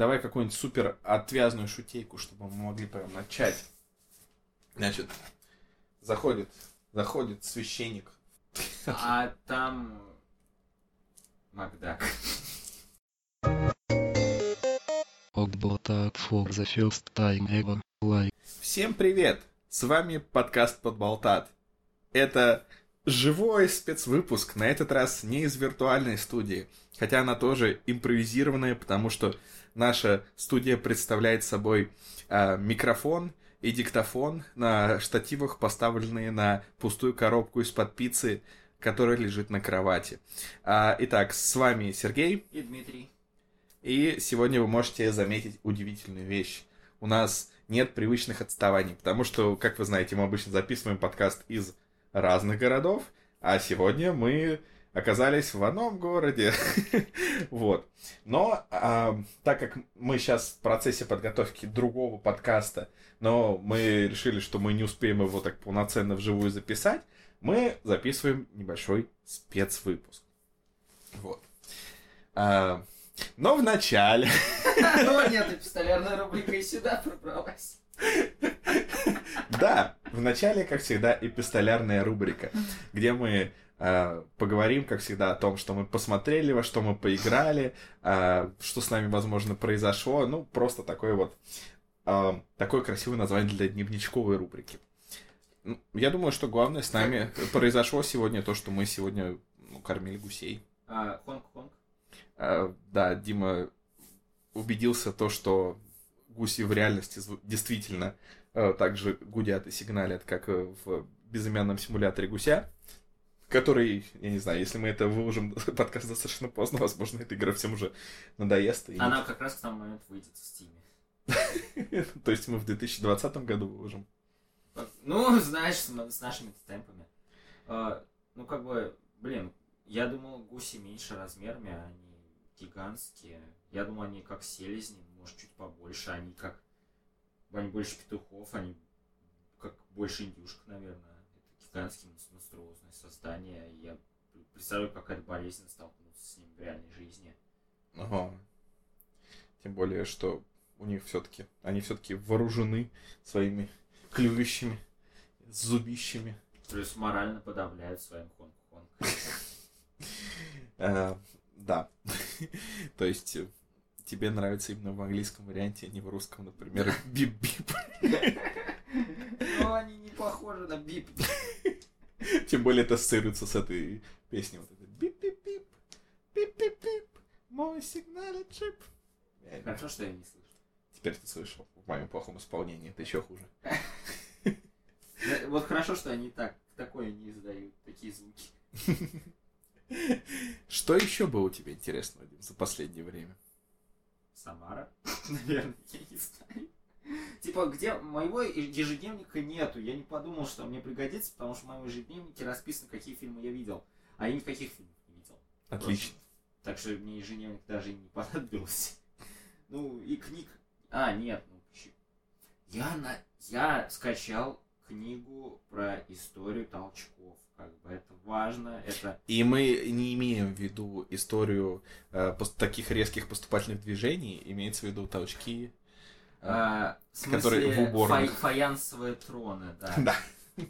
давай какую-нибудь супер отвязную шутейку, чтобы мы могли прям начать. Значит, заходит, заходит священник. А там Макдак. Всем привет! С вами подкаст Подболтат. Это живой спецвыпуск, на этот раз не из виртуальной студии, хотя она тоже импровизированная, потому что наша студия представляет собой э, микрофон и диктофон на штативах, поставленные на пустую коробку из-под пиццы, которая лежит на кровати. А, итак, с вами Сергей. И Дмитрий. И сегодня вы можете заметить удивительную вещь. У нас нет привычных отставаний, потому что, как вы знаете, мы обычно записываем подкаст из разных городов, а сегодня мы оказались в одном городе. вот. Но а, так как мы сейчас в процессе подготовки другого подкаста, но мы решили, что мы не успеем его так полноценно вживую записать, мы записываем небольшой спецвыпуск. Вот. А, но в начале... Ну нет, эпистолярная рубрика и сюда пробралась. Да, в начале, как всегда, эпистолярная рубрика, где мы э, поговорим, как всегда, о том, что мы посмотрели, во что мы поиграли, э, что с нами, возможно, произошло. Ну, просто такое вот э, такое красивое название для дневничковой рубрики. Ну, Я думаю, что главное с нами произошло сегодня то, что мы сегодня ну, кормили гусей. А, Honk-honk. А, да, Дима убедился то, что гуси в реальности действительно э, так же гудят и сигналят, как э, в безымянном симуляторе гуся, который, я не знаю, если мы это выложим подкаст достаточно поздно, возможно, эта игра всем уже надоест. и- Она как раз к тому моменту выйдет в Стиме. То есть мы в 2020 году выложим. Ну, знаешь, с, нашими темпами. А, ну, как бы, блин, я думал, гуси меньше размерами, а они гигантские. Я думал, они как селезни, может, чуть побольше. Они как... Они больше петухов, они как больше индюшек, наверное. Это гигантские монс- монструозные создания. Я представляю, как это болезненно столкнуться с ним в реальной жизни. Ага. Тем более, что у них все-таки, они все-таки вооружены своими клювищами, зубищами. Плюс морально подавляют своим хонг-хонг. Э, Да. То есть э, тебе нравится именно в английском варианте, а не в русском, например, бип-бип. Ну, они не похожи на бип. Тем более это ассоциируется с этой песней. Вот этой бип-бип-бип, бип-бип-бип, мой сигнальный чип. Хорошо, что я не слышу. Теперь ты слышал в моем плохом исполнении, это еще хуже. Вот хорошо, что они так такое не издают, такие звуки. Что еще было у тебя интересного, Дим, за последнее время? Самара, наверное, я не знаю. Типа, где моего ежедневника нету. Я не подумал, что мне пригодится, потому что в моем ежедневнике расписано, какие фильмы я видел. А я никаких фильмов не видел. Отлично. Так что мне ежедневник даже и не понадобился. Ну, и книг... А, нет, ну, щи- я, на... я скачал книгу про историю толчков. Как бы это важно, это... И мы не имеем в виду историю э, таких резких поступательных движений, имеется в виду толчки. э, а, которые в уборных. фа- фаянсовые троны, да. Да.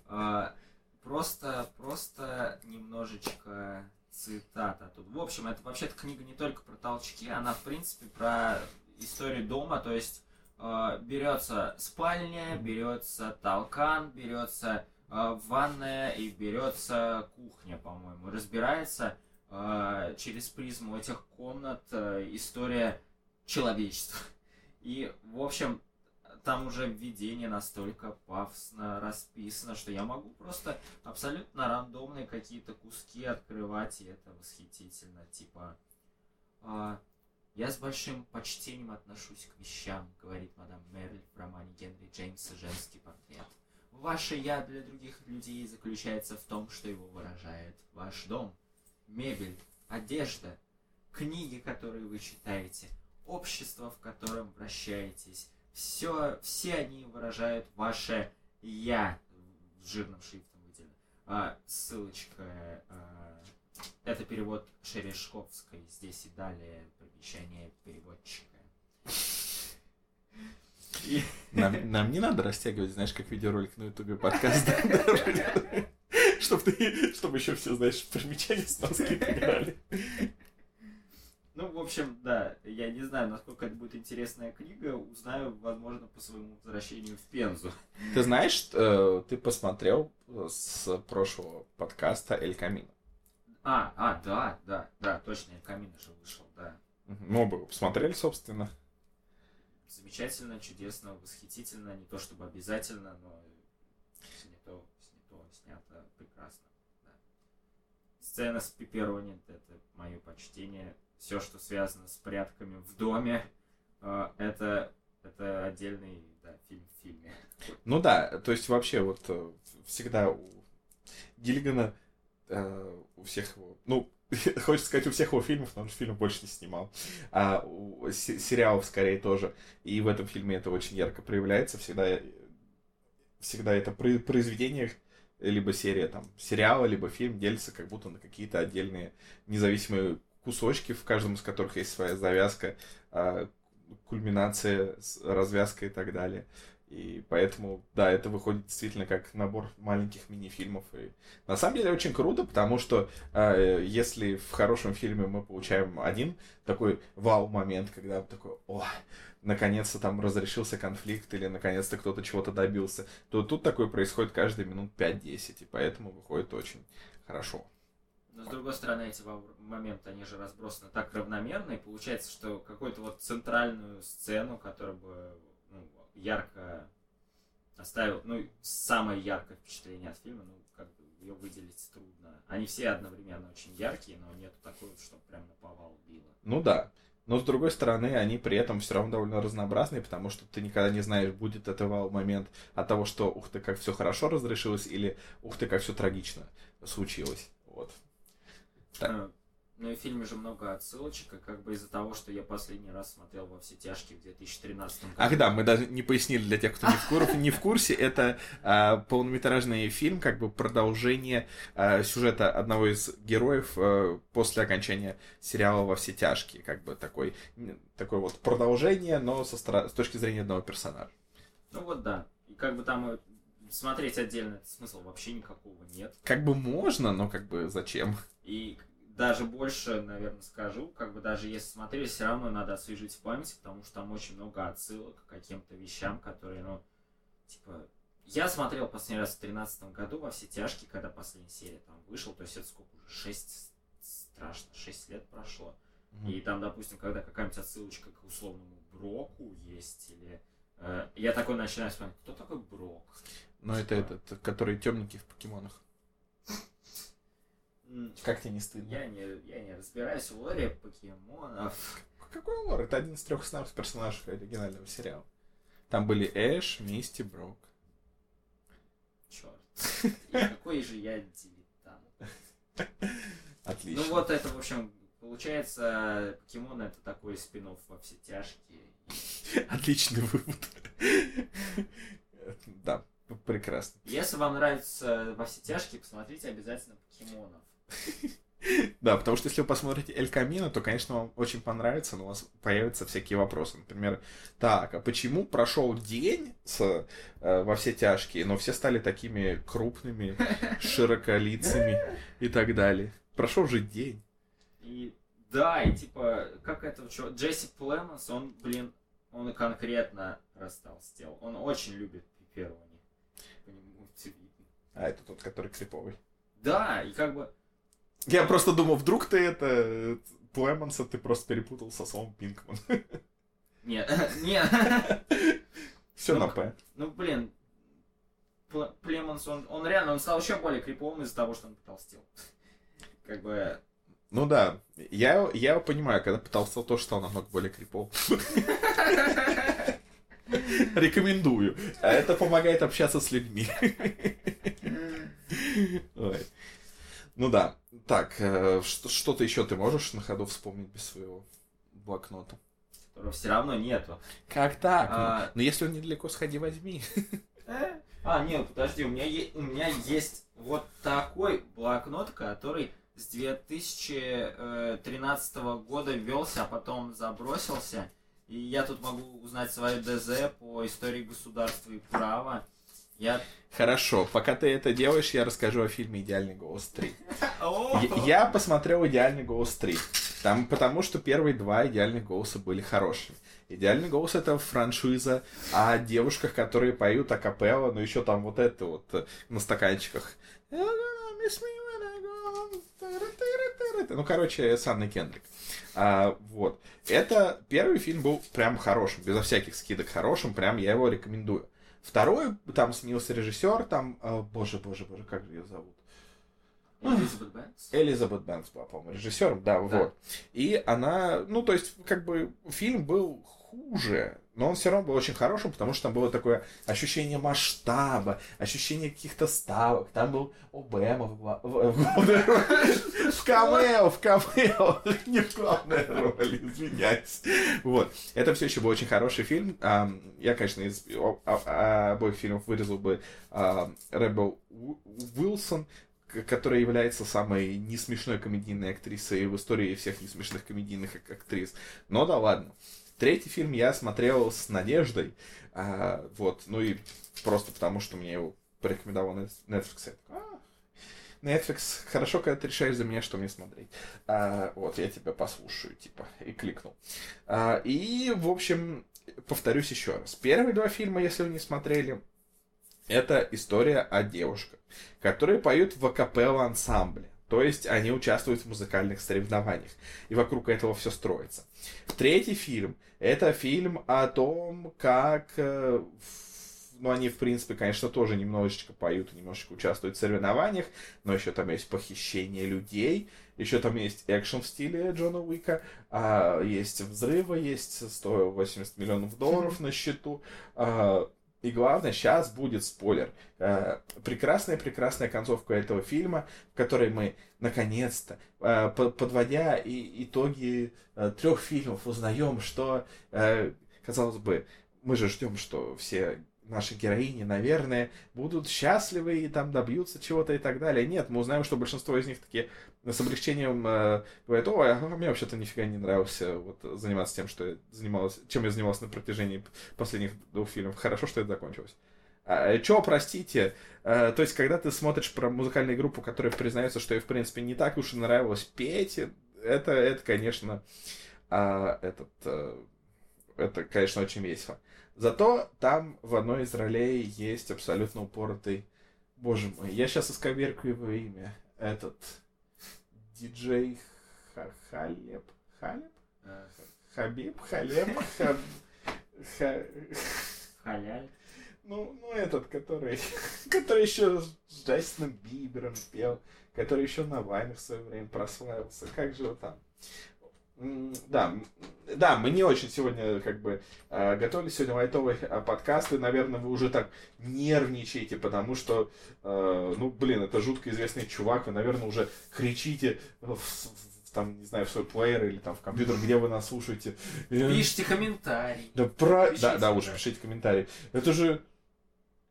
А, просто, просто немножечко цитата тут. В общем, это вообще-то книга не только про толчки, она, в принципе, про историю дома, то есть э, берется спальня, берется толкан, берется э, ванная и берется кухня, по-моему. Разбирается э, через призму этих комнат э, история человечества. И, в общем, там уже введение настолько пафосно расписано, что я могу просто абсолютно рандомные какие-то куски открывать, и это восхитительно. Типа, а, я с большим почтением отношусь к вещам, говорит мадам Мерль в романе Генри Джеймса «Женский портрет». Ваше «я» для других людей заключается в том, что его выражает ваш дом, мебель, одежда, книги, которые вы читаете, общество, в котором вращаетесь, все, все они выражают ваше «я» в жирным шрифтом выделено. А, ссылочка, а, это перевод Шерешковской, здесь и далее примечание переводчика. Нам, нам не надо растягивать, знаешь, как видеоролик на ютубе подкаст. Чтобы ты, чтобы еще все, знаешь, примечания с носки играли. Ну, в общем, да, я не знаю, насколько это будет интересная книга, узнаю, возможно, по своему возвращению в Пензу. Ты знаешь, э, ты посмотрел с прошлого подкаста Эль Камино? А, а, да, да, да, точно, Эль Камино же вышел, да. Мы оба его посмотрели, собственно. Замечательно, чудесно, восхитительно, не то чтобы обязательно, но снято, снято, снято прекрасно. Да. Сцена с пеперони, это мое почтение. Все, что связано с порядками в доме, э, это, это отдельный да, фильм в фильме. Ну да, то есть вообще вот э, всегда у Гиллигана, э, у всех его, ну, хочется сказать, у всех его фильмов, но он фильм больше не снимал. А у се- сериалов скорее тоже. И в этом фильме это очень ярко проявляется. Всегда, всегда это при- произведение, либо серия там сериала, либо фильм делится как будто на какие-то отдельные независимые кусочки, в каждом из которых есть своя завязка, а, кульминация, с- развязка и так далее. И поэтому, да, это выходит действительно как набор маленьких мини-фильмов. И на самом деле очень круто, потому что э, если в хорошем фильме мы получаем один такой вау-момент, когда такой, о, наконец-то там разрешился конфликт или наконец-то кто-то чего-то добился, то тут такое происходит каждые минут 5-10, и поэтому выходит очень хорошо. Но с другой стороны, эти моменты, они же разбросаны так равномерно, и получается, что какую-то вот центральную сцену, которая бы ярко оставила, ну, самое яркое впечатление от фильма, ну, как бы ее выделить трудно. Они все одновременно очень яркие, но нету такой, вот, что прям на повал било. Ну да. Но с другой стороны, они при этом все равно довольно разнообразные, потому что ты никогда не знаешь, будет это вау-момент от того, что ух ты, как все хорошо разрешилось, или ух ты, как все трагично случилось. Вот. Так. Ну и в фильме же много отсылочек, и как бы из-за того, что я последний раз смотрел во все тяжкие в 2013 году. Ах да, мы даже не пояснили для тех, кто не в, кур- не в курсе, это а, полнометражный фильм, как бы продолжение а, сюжета одного из героев а, после окончания сериала «Во все тяжкие», как бы такой, м, такое вот продолжение, но со с точки зрения одного персонажа. Ну вот да. И как бы там э, смотреть отдельно этот смысл вообще никакого нет. Как бы можно, но как бы зачем? И даже больше, наверное, скажу, как бы даже если смотрели, все равно надо освежить в памяти, потому что там очень много отсылок к каким-то вещам, которые, ну, типа, я смотрел последний раз в 2013 году во все тяжкие, когда последняя серия там вышел, то есть это сколько уже, 6, страшно, 6 лет прошло. И там, допустим, когда какая-нибудь отсылочка к условному Броку есть, или... э, я такой начинаю вспоминать, кто такой Брок? Но это этот, который темненький в покемонах. Как тебе не стыдно? Я не, я не разбираюсь в лоре покемонов. Какой лор? Это один из трех основных персонажей оригинального сериала. Там были Эш, Мисти, Брок. Черт. И какой же я дилетант. Отлично. Ну вот это, в общем, получается, покемон это такой спин во все тяжкие. Отличный вывод. Да, прекрасно. Если вам нравится во все тяжкие, посмотрите обязательно покемонов. Да, потому что если вы посмотрите Эль Камино, то, конечно, вам очень понравится, но у вас появятся всякие вопросы. Например, так, а почему прошел день с, э, во все тяжкие, но все стали такими крупными, широколицами и так далее? Прошел же день. И да, и типа, как этого чего, Джесси Племонс, он, блин, он конкретно растолстел. Он очень любит видно. А это тот, который криповый. Да, и как бы, Я просто думал, вдруг ты это... э, Племонса ты просто перепутал со словом Пинкман. нет, нет, Все Ну, на П. ну блин, Пл- Племонс, он, он реально, он стал еще более криповым из-за того, что он потолстел. Как бы, Ну да, я, я его понимаю, когда потолстел, тоже стал намного более крипов. Рекомендую. А Это помогает общаться с людьми. Ой. Ну да. Так, э, что- что-то еще ты можешь на ходу вспомнить без своего блокнота? которого все равно нету. Как так? А. Ну если он недалеко, сходи возьми. А, нет, подожди, у меня, е- у меня есть вот такой блокнот, который с 2013 года велся, а потом забросился. И я тут могу узнать свою ДЗ по истории государства и права. Я... Хорошо, пока ты это делаешь, я расскажу о фильме «Идеальный голос 3». О! Я, посмотрел «Идеальный голос 3». Там, потому что первые два «Идеальных голоса» были хорошими. «Идеальный голос» — это франшиза о девушках, которые поют акапелла, ну еще там вот это вот э, на стаканчиках. Ну, короче, с Анной Кендрик. А, вот. Это первый фильм был прям хорошим, безо всяких скидок хорошим, прям я его рекомендую. Второй, там сменился режиссер, там, а, боже, боже, боже, как же ее зовут? Элизабет Бэнкс. Элизабет Бэнкс была, по-моему, режиссером, да, Да. вот. И она, ну, то есть, как бы, фильм был хуже, но он все равно был очень хорошим, потому что там было такое ощущение масштаба, ощущение каких-то ставок. Там был Обама в, в- в в камео, в камео, не в главной роли, извиняюсь. Вот. Это все еще был очень хороший фильм. Я, конечно, из обоих фильмов вырезал бы Уи- Уилсон, которая является самой несмешной комедийной актрисой в истории всех несмешных комедийных ак- актрис. Но да ладно. Третий фильм я смотрел с надеждой. а, вот, ну и просто потому, что мне его порекомендовал Net- Netflix. «А, Netflix, хорошо, когда ты решаешь за меня, что мне смотреть. А, вот, я тебя послушаю, типа, и кликнул. А, и, в общем, повторюсь еще раз. Первые два фильма, если вы не смотрели, это история о девушках, которые поют в акапелла ансамбле. То есть они участвуют в музыкальных соревнованиях. И вокруг этого все строится. Третий фильм – это фильм о том, как... э, Ну, они, в принципе, конечно, тоже немножечко поют, немножечко участвуют в соревнованиях, но еще там есть похищение людей, еще там есть экшен в стиле Джона Уика, а, есть взрывы, есть 180 миллионов долларов на счету, а, и главное, сейчас будет спойлер. Э, Прекрасная-прекрасная концовка этого фильма, в которой мы, наконец-то, э, по- подводя итоги э, трех фильмов, узнаем, что, э, казалось бы, мы же ждем, что все наши героини, наверное, будут счастливы и там добьются чего-то и так далее. Нет, мы узнаем, что большинство из них такие с облегчением э, говорят, ой, а мне вообще-то нифига не нравился вот, заниматься тем, что я занималась, чем я занимался на протяжении последних двух фильмов. Хорошо, что это закончилось. А, чё, простите? Э, то есть, когда ты смотришь про музыкальную группу, которая признается, что ей, в принципе, не так уж и нравилось петь, это, это конечно, а, этот, э, это, конечно, очень весело. Зато там в одной из ролей есть абсолютно упоротый... Боже мой, я сейчас исковеркаю его имя. Этот... Диджей Ха- Халеб. Халеб? Э, Хабиб? Халеб? Хаб... Ха- Халяль. Ну, ну этот, который, который еще с Джастином Бибером пел, который еще на Вайнах в свое время прославился. Как же его там? Да, да, мы не очень сегодня как бы э, готовили сегодня лайтовый э, подкаст, и, наверное, вы уже так нервничаете, потому что, э, ну, блин, это жутко известный чувак, вы, наверное, уже кричите в, там, не знаю, в свой плеер или там в компьютер, где вы нас слушаете. Пишите комментарий. да, про... Пишите, да, да, да. пишите комментарии. Это же...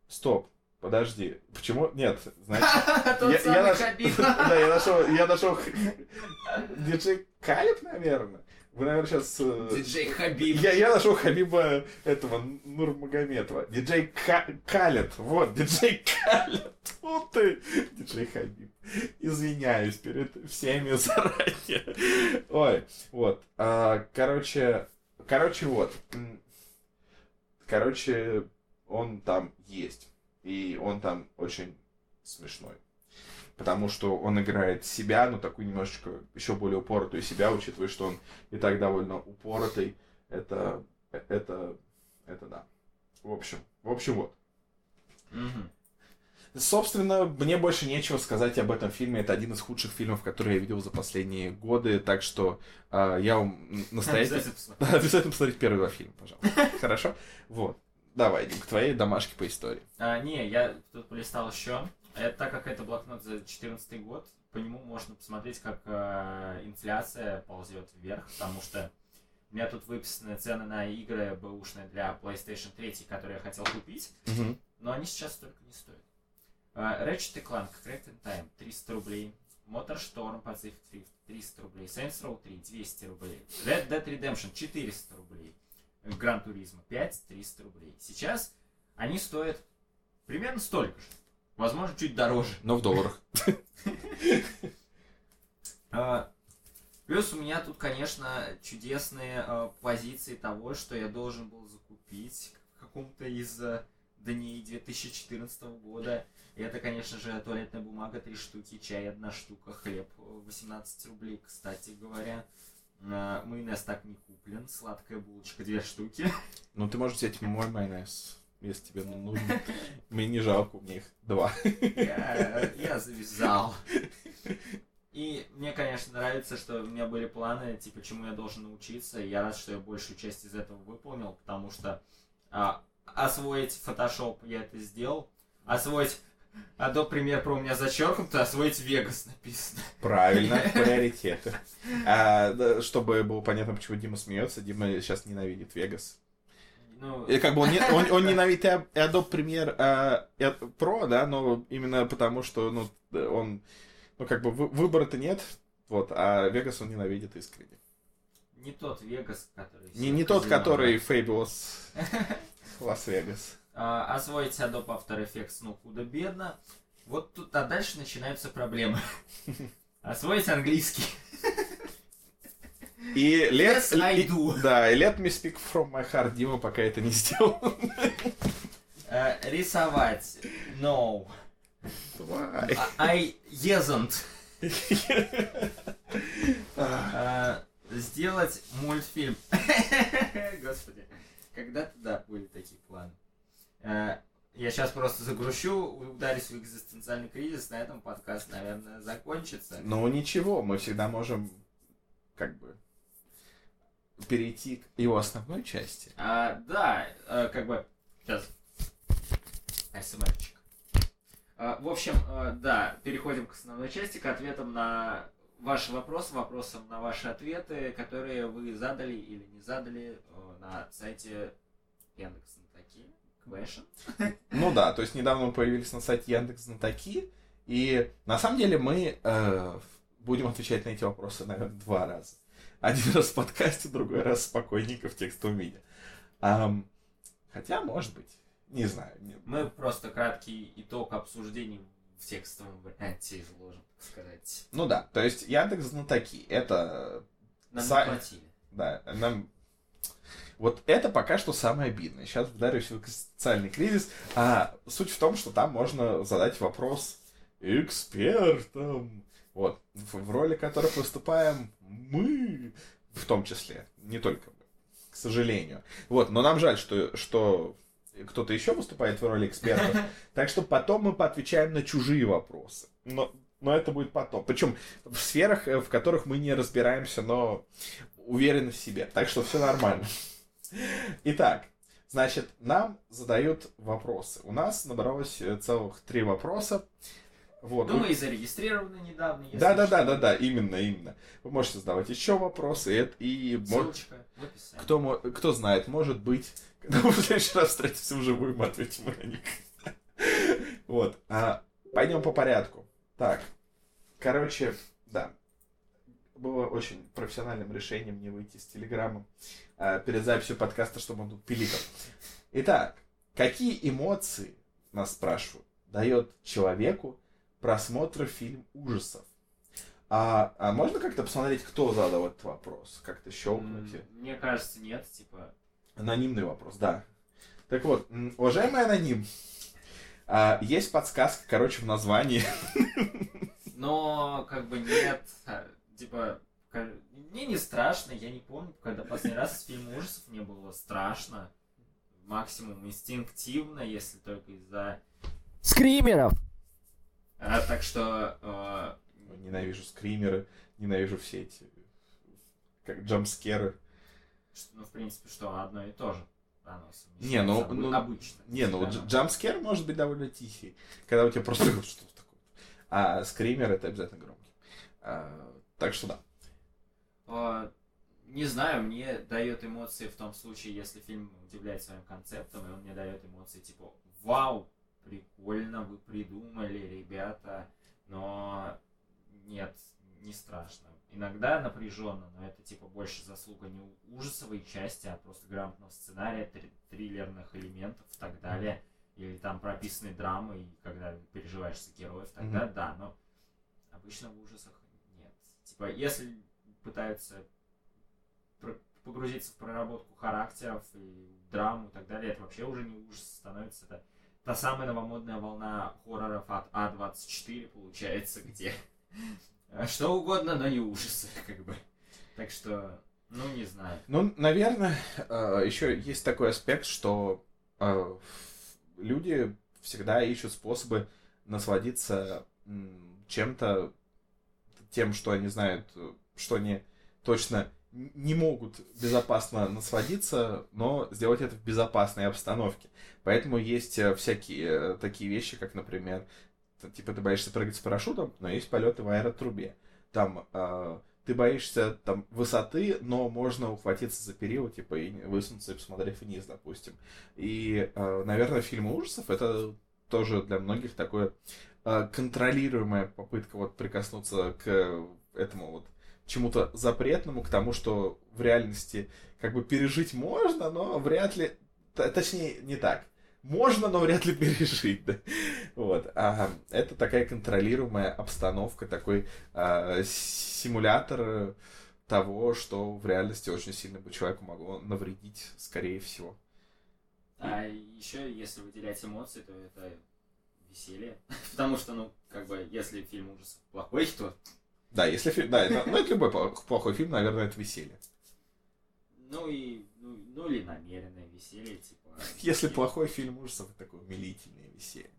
Стоп, подожди. Почему? Нет, знаете... Тот самый Хабиб. Да, я нашел... Я нашел... Диджей Калиб, наверное? Вы, наверное, сейчас... Диджей Хабиб. Я, я нашел Хабиба этого Нурмагометова. Диджей Ка- Калет. Вот, диджей Калет. Вот ты. Диджей Хабиб. Извиняюсь перед всеми заранее. Ой, вот. А, короче, короче, вот. Короче, он там есть. И он там очень смешной. Потому что он играет себя, ну, такую немножечко еще более упоротую себя, учитывая, что он и так довольно упоротый. Это, это, это да. В общем, в общем, вот. Собственно, мне больше нечего сказать об этом фильме. Это один из худших фильмов, которые я видел за последние годы. Так что а, я вам настоятельно... Обязательно посмотреть первые два фильма, пожалуйста. Хорошо? Вот. Давай, Дим, к твоей домашке по истории. А, не, я тут полистал еще. Это, так как это блокнот за 2014 год, по нему можно посмотреть, как э, инфляция ползет вверх, потому что у меня тут выписаны цены на игры бэушные для PlayStation 3, которые я хотел купить, но они сейчас столько не стоят. А, Ratchet Clank Cracked in Time 300 рублей. Motorstorm Pacific Drift 300 рублей. Saints Row 3 200 рублей. Red Dead Redemption 400 рублей. Гран Туризма 5 300 рублей. Сейчас они стоят примерно столько же. Возможно, чуть дороже. Но в долларах. А, Плюс у меня тут, конечно, чудесные э, позиции того, что я должен был закупить в каком-то из э, дней 2014 года. Это, конечно же, туалетная бумага 3 штуки, чай 1 штука, хлеб 18 рублей, кстати говоря. Э, майонез так не куплен, сладкая булочка 2 штуки. Ну, ты можешь взять мой майонез, если тебе нужно. Мне не жалко, у меня их два. Я, я завязал. И мне, конечно, нравится, что у меня были планы, типа, чему я должен научиться. И я рад, что я большую часть из этого выполнил, потому что а, освоить Photoshop я это сделал. Освоить Adobe Premiere Pro у меня зачеркнуто, освоить Vegas написано. Правильно, приоритеты. А, чтобы было понятно, почему Дима смеется, Дима сейчас ненавидит Вегас. Ну, И как бы он, не- он, он ненавидит Adobe Premiere а, э, Pro, да, но именно потому, что ну, он, ну как бы вы- выбора-то нет, вот, а Вегас он ненавидит искренне. не тот Вегас, который... Не, не тот, который Fabulous Лас-Вегас. А, освоить Adobe After Effects, ну, худо-бедно. Вот тут, а дальше начинаются проблемы. Освоить английский. И let, Yes, I do. Да, и let me speak from my heart, Дима пока это не сделал. Э, рисовать. No. Давай. I isn't. Э, сделать мультфильм. Господи. Когда-то, да, были такие планы. Э, Я сейчас просто загрущу, ударюсь в экзистенциальный кризис, на этом подкаст, наверное, закончится. Ну ничего, мы всегда можем как бы перейти к его основной части. А, да, э, как бы... Сейчас. АСМРчик. А, в общем, э, да, переходим к основной части, к ответам на ваши вопросы, вопросам на ваши ответы, которые вы задали или не задали э, на сайте Яндекс Question. Ну да, то есть недавно мы появились на сайте Яндекс Знатоки, и на самом деле мы э, будем отвечать на эти вопросы, наверное, два раза. Один раз в подкасте, другой раз спокойненько в текстовом виде. Ам, хотя, может быть, не знаю. не- Мы просто краткий итог обсуждений в текстовом варианте изложим, так сказать. Ну да, то есть Яндекс Знатоки, это Нам Са- не платили. Да, нам... Вот это пока что самое обидное. Сейчас вдарюсь в социальный кризис. А суть в том, что там можно задать вопрос экспертам. Вот. В, в роли которых выступаем мы, в том числе. Не только мы, к сожалению. Вот. Но нам жаль, что, что кто-то еще выступает в роли эксперта. Так что потом мы поотвечаем на чужие вопросы. Но, но это будет потом. Причем в сферах, э, в которых мы не разбираемся, но уверены в себе. Так что все нормально. Итак, значит, нам задают вопросы. У нас набралось э, целых три вопроса. Вот. Думаю, и зарегистрированы недавно. если Да, да, да, да, да, именно, именно. Вы можете задавать еще вопросы, и, Ссылочка в описании. кто, кто знает, может быть, когда мы в следующий раз встретимся вживую, мы ответим на них. Вот. А, пойдем по порядку. Так. Короче, да. Было очень профессиональным решением не выйти с телеграммом а, перед записью подкаста, чтобы он тут пиликал. Итак, какие эмоции, нас спрашивают, дает человеку просмотр фильм ужасов? А, а можно как-то посмотреть, кто задал этот вопрос? Как-то щелкнуть? Мне кажется, нет, типа. Анонимный вопрос, да. Так вот, уважаемый аноним, а, есть подсказка, короче, в названии. Но, как бы, нет. Типа, мне не страшно, я не помню, когда последний раз фильм ужасов мне было страшно. Максимум инстинктивно, если только из-за... Скримеров! А, так что... э, Ненавижу скримеры, ненавижу все эти как джампскеры. что, ну, в принципе, что одно и то же. Оно Не, ну- совмещается ну, обычно. Не, ну Да. дж- джампскер может быть довольно тихий, когда у тебя просто что такое. А скример это обязательно громкий. А, так что да. А, Не знаю, мне дает эмоции в том случае, если фильм удивляет своим концептом, и он мне дает эмоции типа «Вау, прикольно, вы придумали, ребята», но нет, не страшно. Иногда напряженно, но это типа больше заслуга не ужасовой части, а просто грамотного сценария, три- триллерных элементов и так далее. Или там прописанной драмы, и когда переживаешь за героев, тогда Мгм. да, но обычно в ужасах. Типа, если пытаются погрузиться в проработку характеров и драму и так далее, это вообще уже не ужас становится. Это та самая новомодная волна хорроров от А24 получается, где э, что угодно, но не ужасы, как бы. Так что, ну, не знаю. Ну, наверное, еще есть такой аспект, что э, люди всегда ищут способы насладиться чем-то, тем, что они знают, что они точно не могут безопасно насладиться, но сделать это в безопасной обстановке. Поэтому есть э, всякие э, такие вещи, как, например, типа ты боишься прыгать с парашютом, но есть полеты в аэротрубе. Там э, ты боишься там высоты, но можно ухватиться за перила, типа, и высунуться и посмотреть вниз, допустим. И, э, наверное, фильмы ужасов это тоже для многих такое контролируемая попытка вот прикоснуться к этому вот чему-то запретному, к тому, что в реальности как бы пережить можно, но вряд ли, точнее, не так. Можно, но вряд ли пережить, да. Вот. А это такая контролируемая обстановка, такой а, симулятор того, что в реальности очень сильно бы человеку могло навредить, скорее всего. А еще, если выделять эмоции, то это веселье. Потому что, ну, как бы, если фильм ужасов плохой, то, Да, если фильм, да, это, ну, это любой плох- плохой фильм, наверное, это веселье. ну и, ну, ну или намеренное веселье, типа... Если плохой фильм ужасов, это такое умилительное веселье.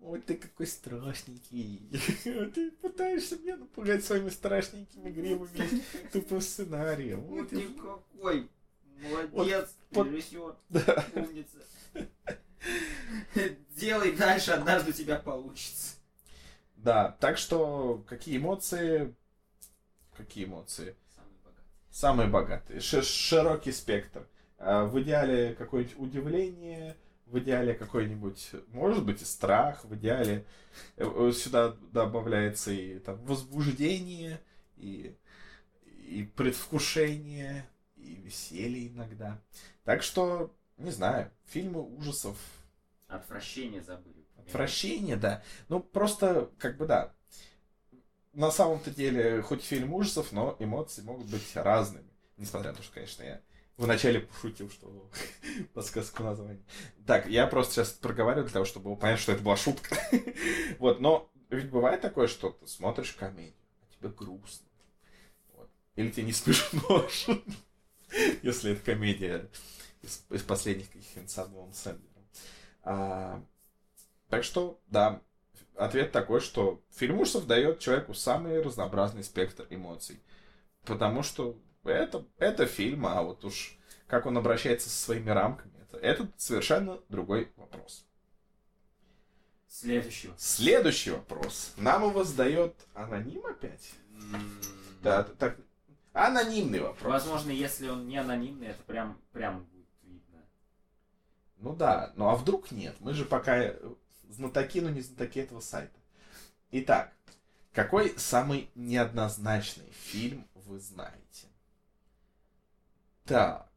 Ой, ты какой страшненький. Ты пытаешься меня напугать своими страшненькими гримами, тупым сценарием. Вот Вот я- никакой. Молодец, вот- режиссер, умница. Делай дальше, однажды у тебя получится. Да, так что какие эмоции? Какие эмоции? Самый богатый. Самые богатые. Широкий спектр. А, В идеале какое-нибудь удивление, в идеале какой-нибудь, может быть, и страх, в идеале э, э, сюда добавляется и там возбуждение, и, и предвкушение, и веселье иногда. Так что, не знаю, фильмы ужасов, Отвращение забыли. отвращение, да. Ну, просто, как бы, да. На самом-то деле, хоть фильм ужасов, но эмоции могут быть разными. Несмотря на то, что, конечно, я вначале пошутил, что подсказку названия. Так, я просто сейчас проговариваю для того, чтобы было понятно, что это была шутка. Вот, но ведь бывает такое, что ты смотришь комедию, а тебе грустно. Вот. Или тебе не смешно, если это комедия из, из последних каких-нибудь с Адамом Сэндлером. А, так что, да, ответ такой, что фильм ужасов дает человеку самый разнообразный спектр эмоций. Потому что это, это фильм, а вот уж как он обращается со своими рамками, это, это совершенно другой вопрос. Следующего. Следующий вопрос. Нам его задает аноним опять? М, Да, так, анонимный вопрос. Возможно, если он не анонимный, это прям, прям. Ну да, ну а вдруг нет? Мы же пока э, знатоки, но не знатоки этого сайта. Итак, какой самый неоднозначный фильм вы знаете? Так,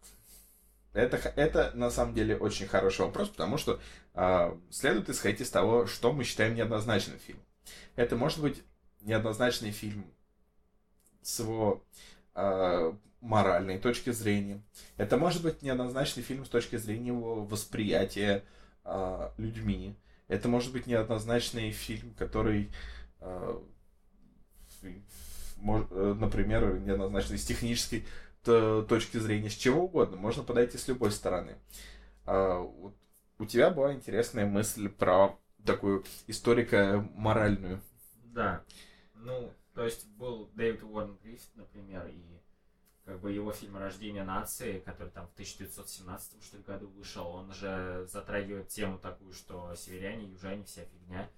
это, это на самом деле очень хороший вопрос, потому что а, следует исходить из того, что мы считаем неоднозначным фильмом. Это может быть неоднозначный фильм с его а, моральной точки зрения. Это может быть неоднозначный фильм с точки зрения его восприятия а, людьми. Это может быть неоднозначный фильм, который, а, фи- мож- э, например, неоднозначный с технической точки зрения, с чего угодно. Можно подойти с любой стороны. А, вот у тебя была интересная мысль про такую историко-моральную. Да. Ну, то есть был Дэвид Уоррен Гриффит, например, и как бы его фильм «Рождение нации», который там в 1917 что ли, году вышел, он же затрагивает тему такую, что северяне, южане, вся фигня.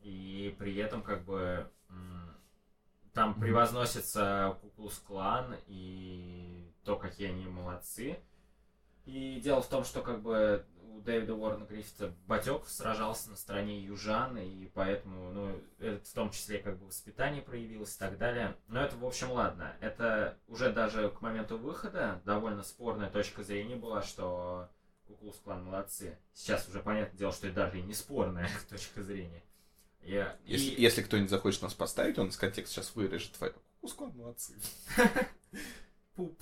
И при этом как бы там превозносится Куклус Клан и то, какие они молодцы. И дело в том, что как бы у Дэвида Уоррена Гриффита Батек сражался на стороне южан, и поэтому, ну, это в том числе как бы воспитание проявилось и так далее. Но это, в общем, ладно. Это уже даже к моменту выхода довольно спорная точка зрения была, что Куклус Клан молодцы. Сейчас уже понятное дело, что это даже и не спорная точка зрения. Я- Если, и- если кто-нибудь захочет нас поставить, он из контекста сейчас вырежет твою. Кускон молодцы. Пуп.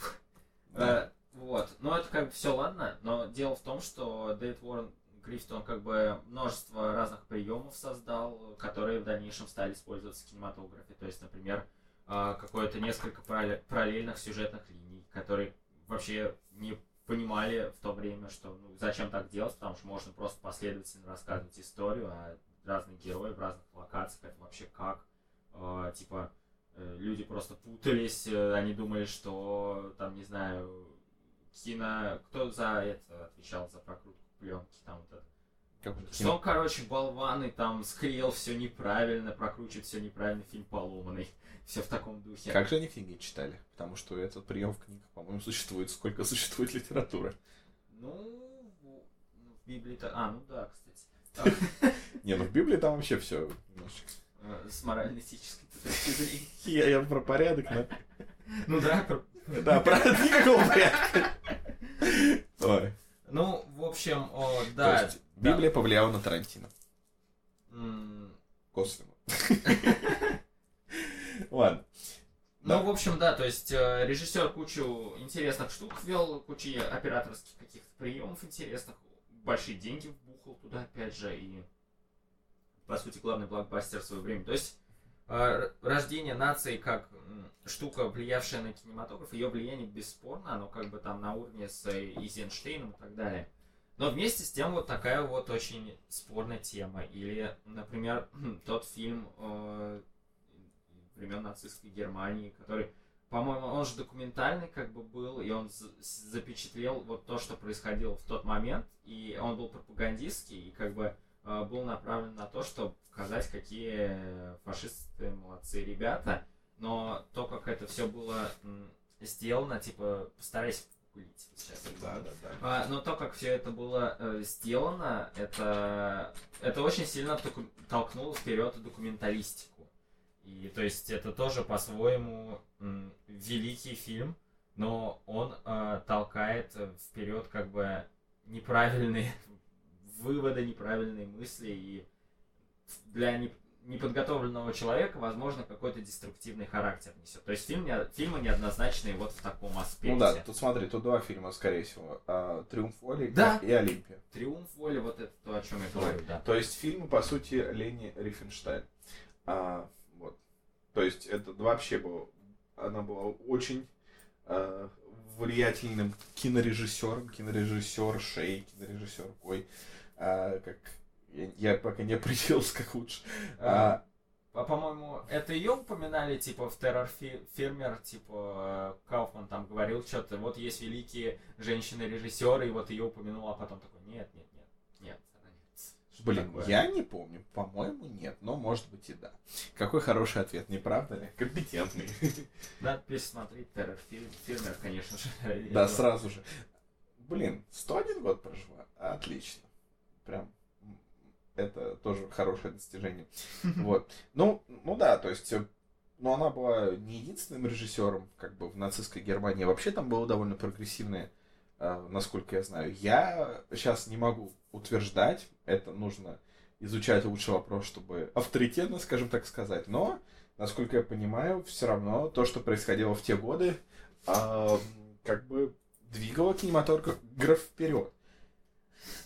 Да. Вот. Но это как бы все ладно, но дело в том, что Дэвид Уоррен Гриффит, он как бы множество разных приемов создал, которые в дальнейшем стали использоваться в кинематографе. То есть, например, э, какое-то несколько паралле- параллельных сюжетных линий, которые вообще не понимали в то время, что ну, зачем так делать, потому что можно просто последовательно рассказывать историю, а разные герои в разных локациях, это вообще как? Э, типа, э, люди просто путались, э, они думали, что там, не знаю, кино... Кто за это отвечал, за прокрутку пленки, там вот это? Как- Что он, короче, болванный, там склеил все неправильно, прокручивает все неправильно, фильм поломанный. Все в таком духе. Как же они книги читали? Потому что этот прием в книгах, по-моему, существует сколько существует литературы. Ну, в ну, Библии-то... А, ну да, кстати. Не, ну в Библии там вообще все немножечко. Э, С морально-этической точки зрения. Я, про порядок, но... Ну да, про- Да, про никакого порядка. Ой. ну, в общем, о, То да. есть Библия повлияла на Тарантино. М, Косвенно. Ладно. Да. Ну, в общем, да, то есть э, режиссер кучу интересных штук ввел, кучу операторских каких-то приемов интересных, большие деньги вбухал туда, опять же, и, по сути, главный блокбастер в свое время. То есть рождение нации как штука, влиявшая на кинематограф, ее влияние бесспорно, оно как бы там на уровне с Эйзенштейном и так далее. Но вместе с тем вот такая вот очень спорная тема. Или, например, тот фильм э, времен нацистской Германии, который, по-моему, он же документальный как бы был, и он запечатлел вот то, что происходило в тот момент, и он был пропагандистский, и как бы был направлен на то, чтобы показать, какие фашисты молодцы ребята, но то, как это все было сделано, типа, постарайся гуглить сейчас. Да, да, да. А, но то, как все это было э, сделано, это, это очень сильно току- толкнуло вперед документалистику. И то есть это тоже по-своему м, великий фильм, но он э, толкает вперед как бы неправильные выводы, неправильные мысли, и для не- неподготовленного человека, возможно, какой-то деструктивный характер несет. То есть фильм не, фильмы неоднозначные вот в таком аспекте. Ну да, тут смотри, тут два фильма, скорее всего. А, Триумф воли Да. и Олимпия. Триумф воли, вот это то, о чем я говорю, да. То есть фильмы, по сути, Лени Рифенштайн. А, вот. То есть это вообще было... Она была очень а, влиятельным кинорежиссером, кинорежиссершей, кинорежиссеркой. А, как... Я, я пока не определился, как лучше. А, А, по-моему, это ее упоминали, типа, в Террор Фирмер, типа, э, Кауфман там говорил что-то, вот есть великие женщины-режиссеры, и вот ее упомянул, а потом такой, нет, нет, нет, нет, она нет. Блин, такое? я не помню. По-моему, нет, но может быть и да. Какой хороший ответ, не правда ли? Компетентный. Надо пересмотреть Террор Фирмер, конечно же. Да, сразу же. Блин, 101 год прожила. Отлично. Прям это тоже хорошее достижение. Вот. Ну, ну да, то есть, э, но она была не единственным режиссером, как бы в нацистской Германии. Вообще там было довольно прогрессивное, э, насколько я знаю. Я сейчас не могу утверждать, это нужно изучать лучше вопрос, чтобы авторитетно, скажем так сказать. Но, насколько я понимаю, все равно то, что происходило в те годы, а, как бы двигало кинематограф вперед.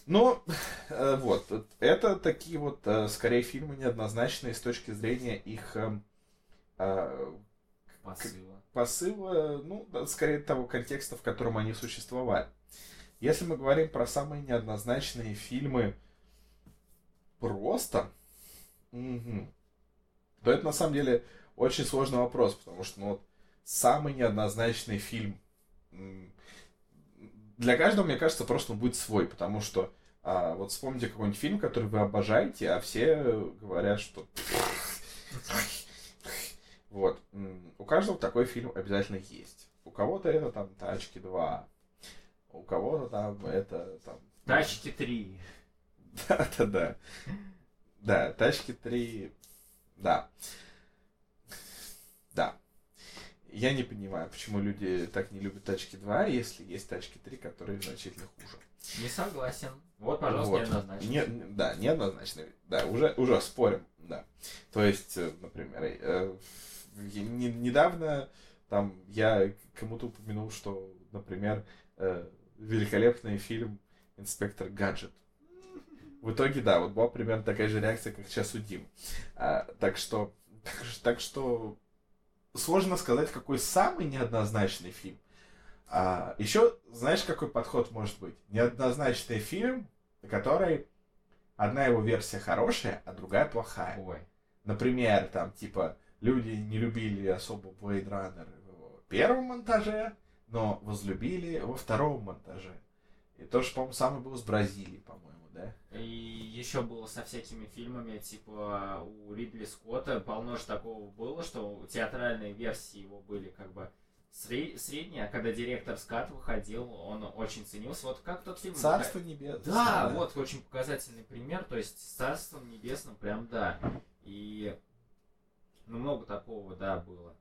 Но э, вот, это такие вот, э, скорее, фильмы неоднозначные с точки зрения их эм, э, Посыла. посыла, ну, скорее того контекста, в котором они существовали. Если мы говорим про самые неоднозначные фильмы просто, мгм, то это на самом деле очень сложный вопрос, потому что ну, вот, самый неоднозначный фильм для каждого, мне кажется, просто он будет свой, потому что а, вот вспомните какой-нибудь фильм, который вы обожаете, а все говорят, что вот. У каждого такой фильм обязательно есть. У кого-то это там «Тачки 2», у кого-то там это там Тачки 3. Да, да, да. Да, тачки 3. Да. Да. Я не понимаю, почему люди так не любят тачки 2, если есть тачки 3, которые значительно хуже. Не согласен. Вот, пожалуйста, Вот. неоднозначно. Не, да, неоднозначно. Да, уже, уже спорим, да. То есть, э, например, э, не- недавно там я кому-то упомянул, что, например, э, великолепный фильм «Инспектор Гаджет». В итоге, да, вот была примерно такая же реакция, как сейчас у Димы. А, так что, так, так что сложно сказать, какой самый неоднозначный фильм. А, еще, знаешь, какой подход может быть? Неоднозначный фильм, который одна его версия хорошая, а другая плохая. Ой. Например, там, типа, люди не любили особо Blade Runner в первом монтаже, но возлюбили во втором монтаже. И то же, по-моему, самое было с Бразилией, по-моему, да? И еще было со всякими фильмами, типа у Ридли Скотта полно же такого было, что театральные версии его были как бы сре- средние, а когда директор скат выходил, он очень ценился. Вот как тот фильм... Царство небесное. Да, вот очень показательный пример, то есть с Царством Небесным прям да. И ну много такого, да, было.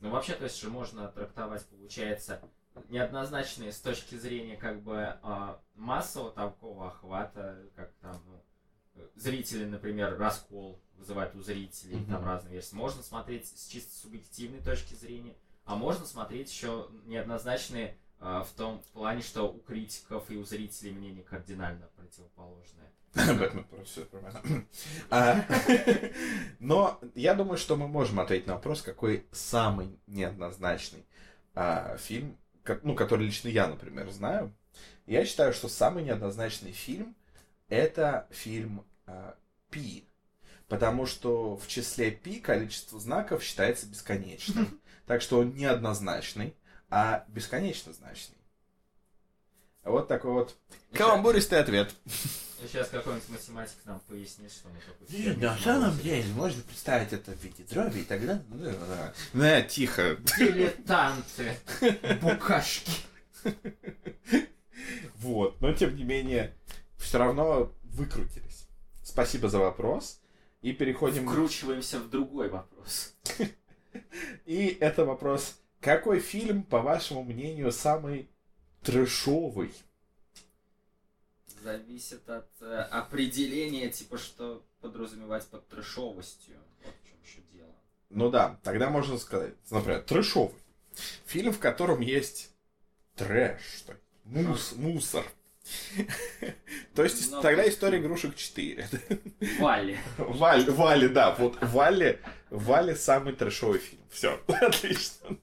Ну вообще, то есть же можно трактовать, получается, неоднозначные с точки зрения как бы а, массового такого охвата, как там, ну, зрители, например, раскол вызывает у зрителей, Мгм. там разные версии. Можно смотреть с чисто субъективной точки зрения, а можно смотреть еще неоднозначные а, в том плане, что у критиков и у зрителей мнение кардинально противоположное. Бэтмен про все А, Но я думаю, что мы можем ответить на вопрос, какой самый неоднозначный фильм, ко- ну, который лично я, например, знаю. Я считаю, что самый неоднозначный фильм это фильм а, Пи. Потому что в числе Пи количество знаков считается бесконечным. Так что он неоднозначный, а бесконечно значный. Вот такой вот каламбуристый ответ. Сейчас какой-нибудь математик нам пояснит, что мы такой... Нет, на самом деле, можно представить это в виде дроби, и тогда... ну, да. Да, тихо. Дилетанты, букашки. Вот, но тем не менее, все равно выкрутились. Спасибо за вопрос. И переходим... Вкручиваемся в другой вопрос. И это вопрос. Какой фильм, по вашему мнению, самый трэшовый? Зависит от э, определения, типа, что подразумевать под трэшовостью. Вот в чем еще дело. Ну да, тогда можно сказать, например, трэшовый. Фильм, в котором есть трэш, так, мус, мусор. То есть Ну, тогда история игрушек 4. Валли. Валь, Вали, да, вот Вали, Вали самый трэшовый фильм. Все, отлично.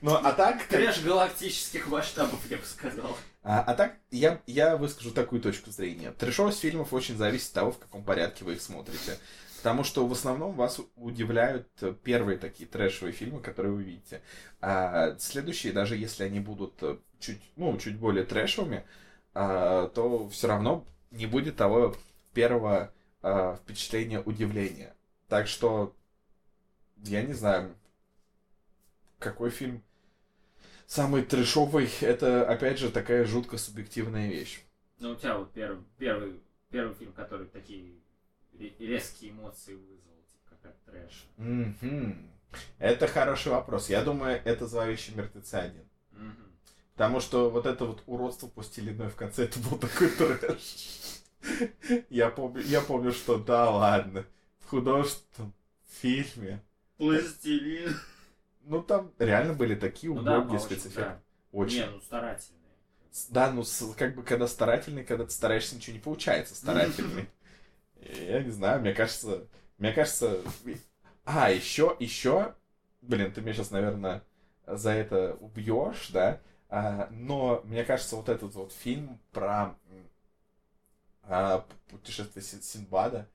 Ну, а так... Трэш галактических масштабов, я бы сказал. А, а так, я, я выскажу такую точку зрения. Трэшовость фильмов очень зависит от того, в каком порядке вы их смотрите. Потому что в основном вас удивляют э, первые такие трэшевые фильмы, которые вы видите. А следующие, даже если они будут э, чуть, ну, чуть более трэшевыми, а, то все равно не будет того первого а, впечатления удивления. Так что, я не знаю, какой фильм самый трэшовый, это, опять же, такая жутко субъективная вещь. Ну, у тебя вот первый, первый, первый фильм, который такие ре- резкие эмоции вызвал, типа как от трэша. Мгм. Это хороший вопрос. Я думаю, это «Зловещие мертвецы один». Мгм. Потому что вот это вот уродство пластилиное в конце, это был такой трэш. Я помню, я помню, что да, ладно, художественном фильме, Пластилин. ну там реально были такие Ну да, убогие очень, спецэффекты. да. Очень. Не, ну старательные. Да, ну как бы когда старательный, когда ты стараешься, ничего не получается старательный. Я не знаю, мне кажется, мне кажется... А, еще, еще, блин, ты меня сейчас, наверное, за это убьешь, да? А, но мне кажется, вот этот вот фильм про а, путешествие Син- Синбада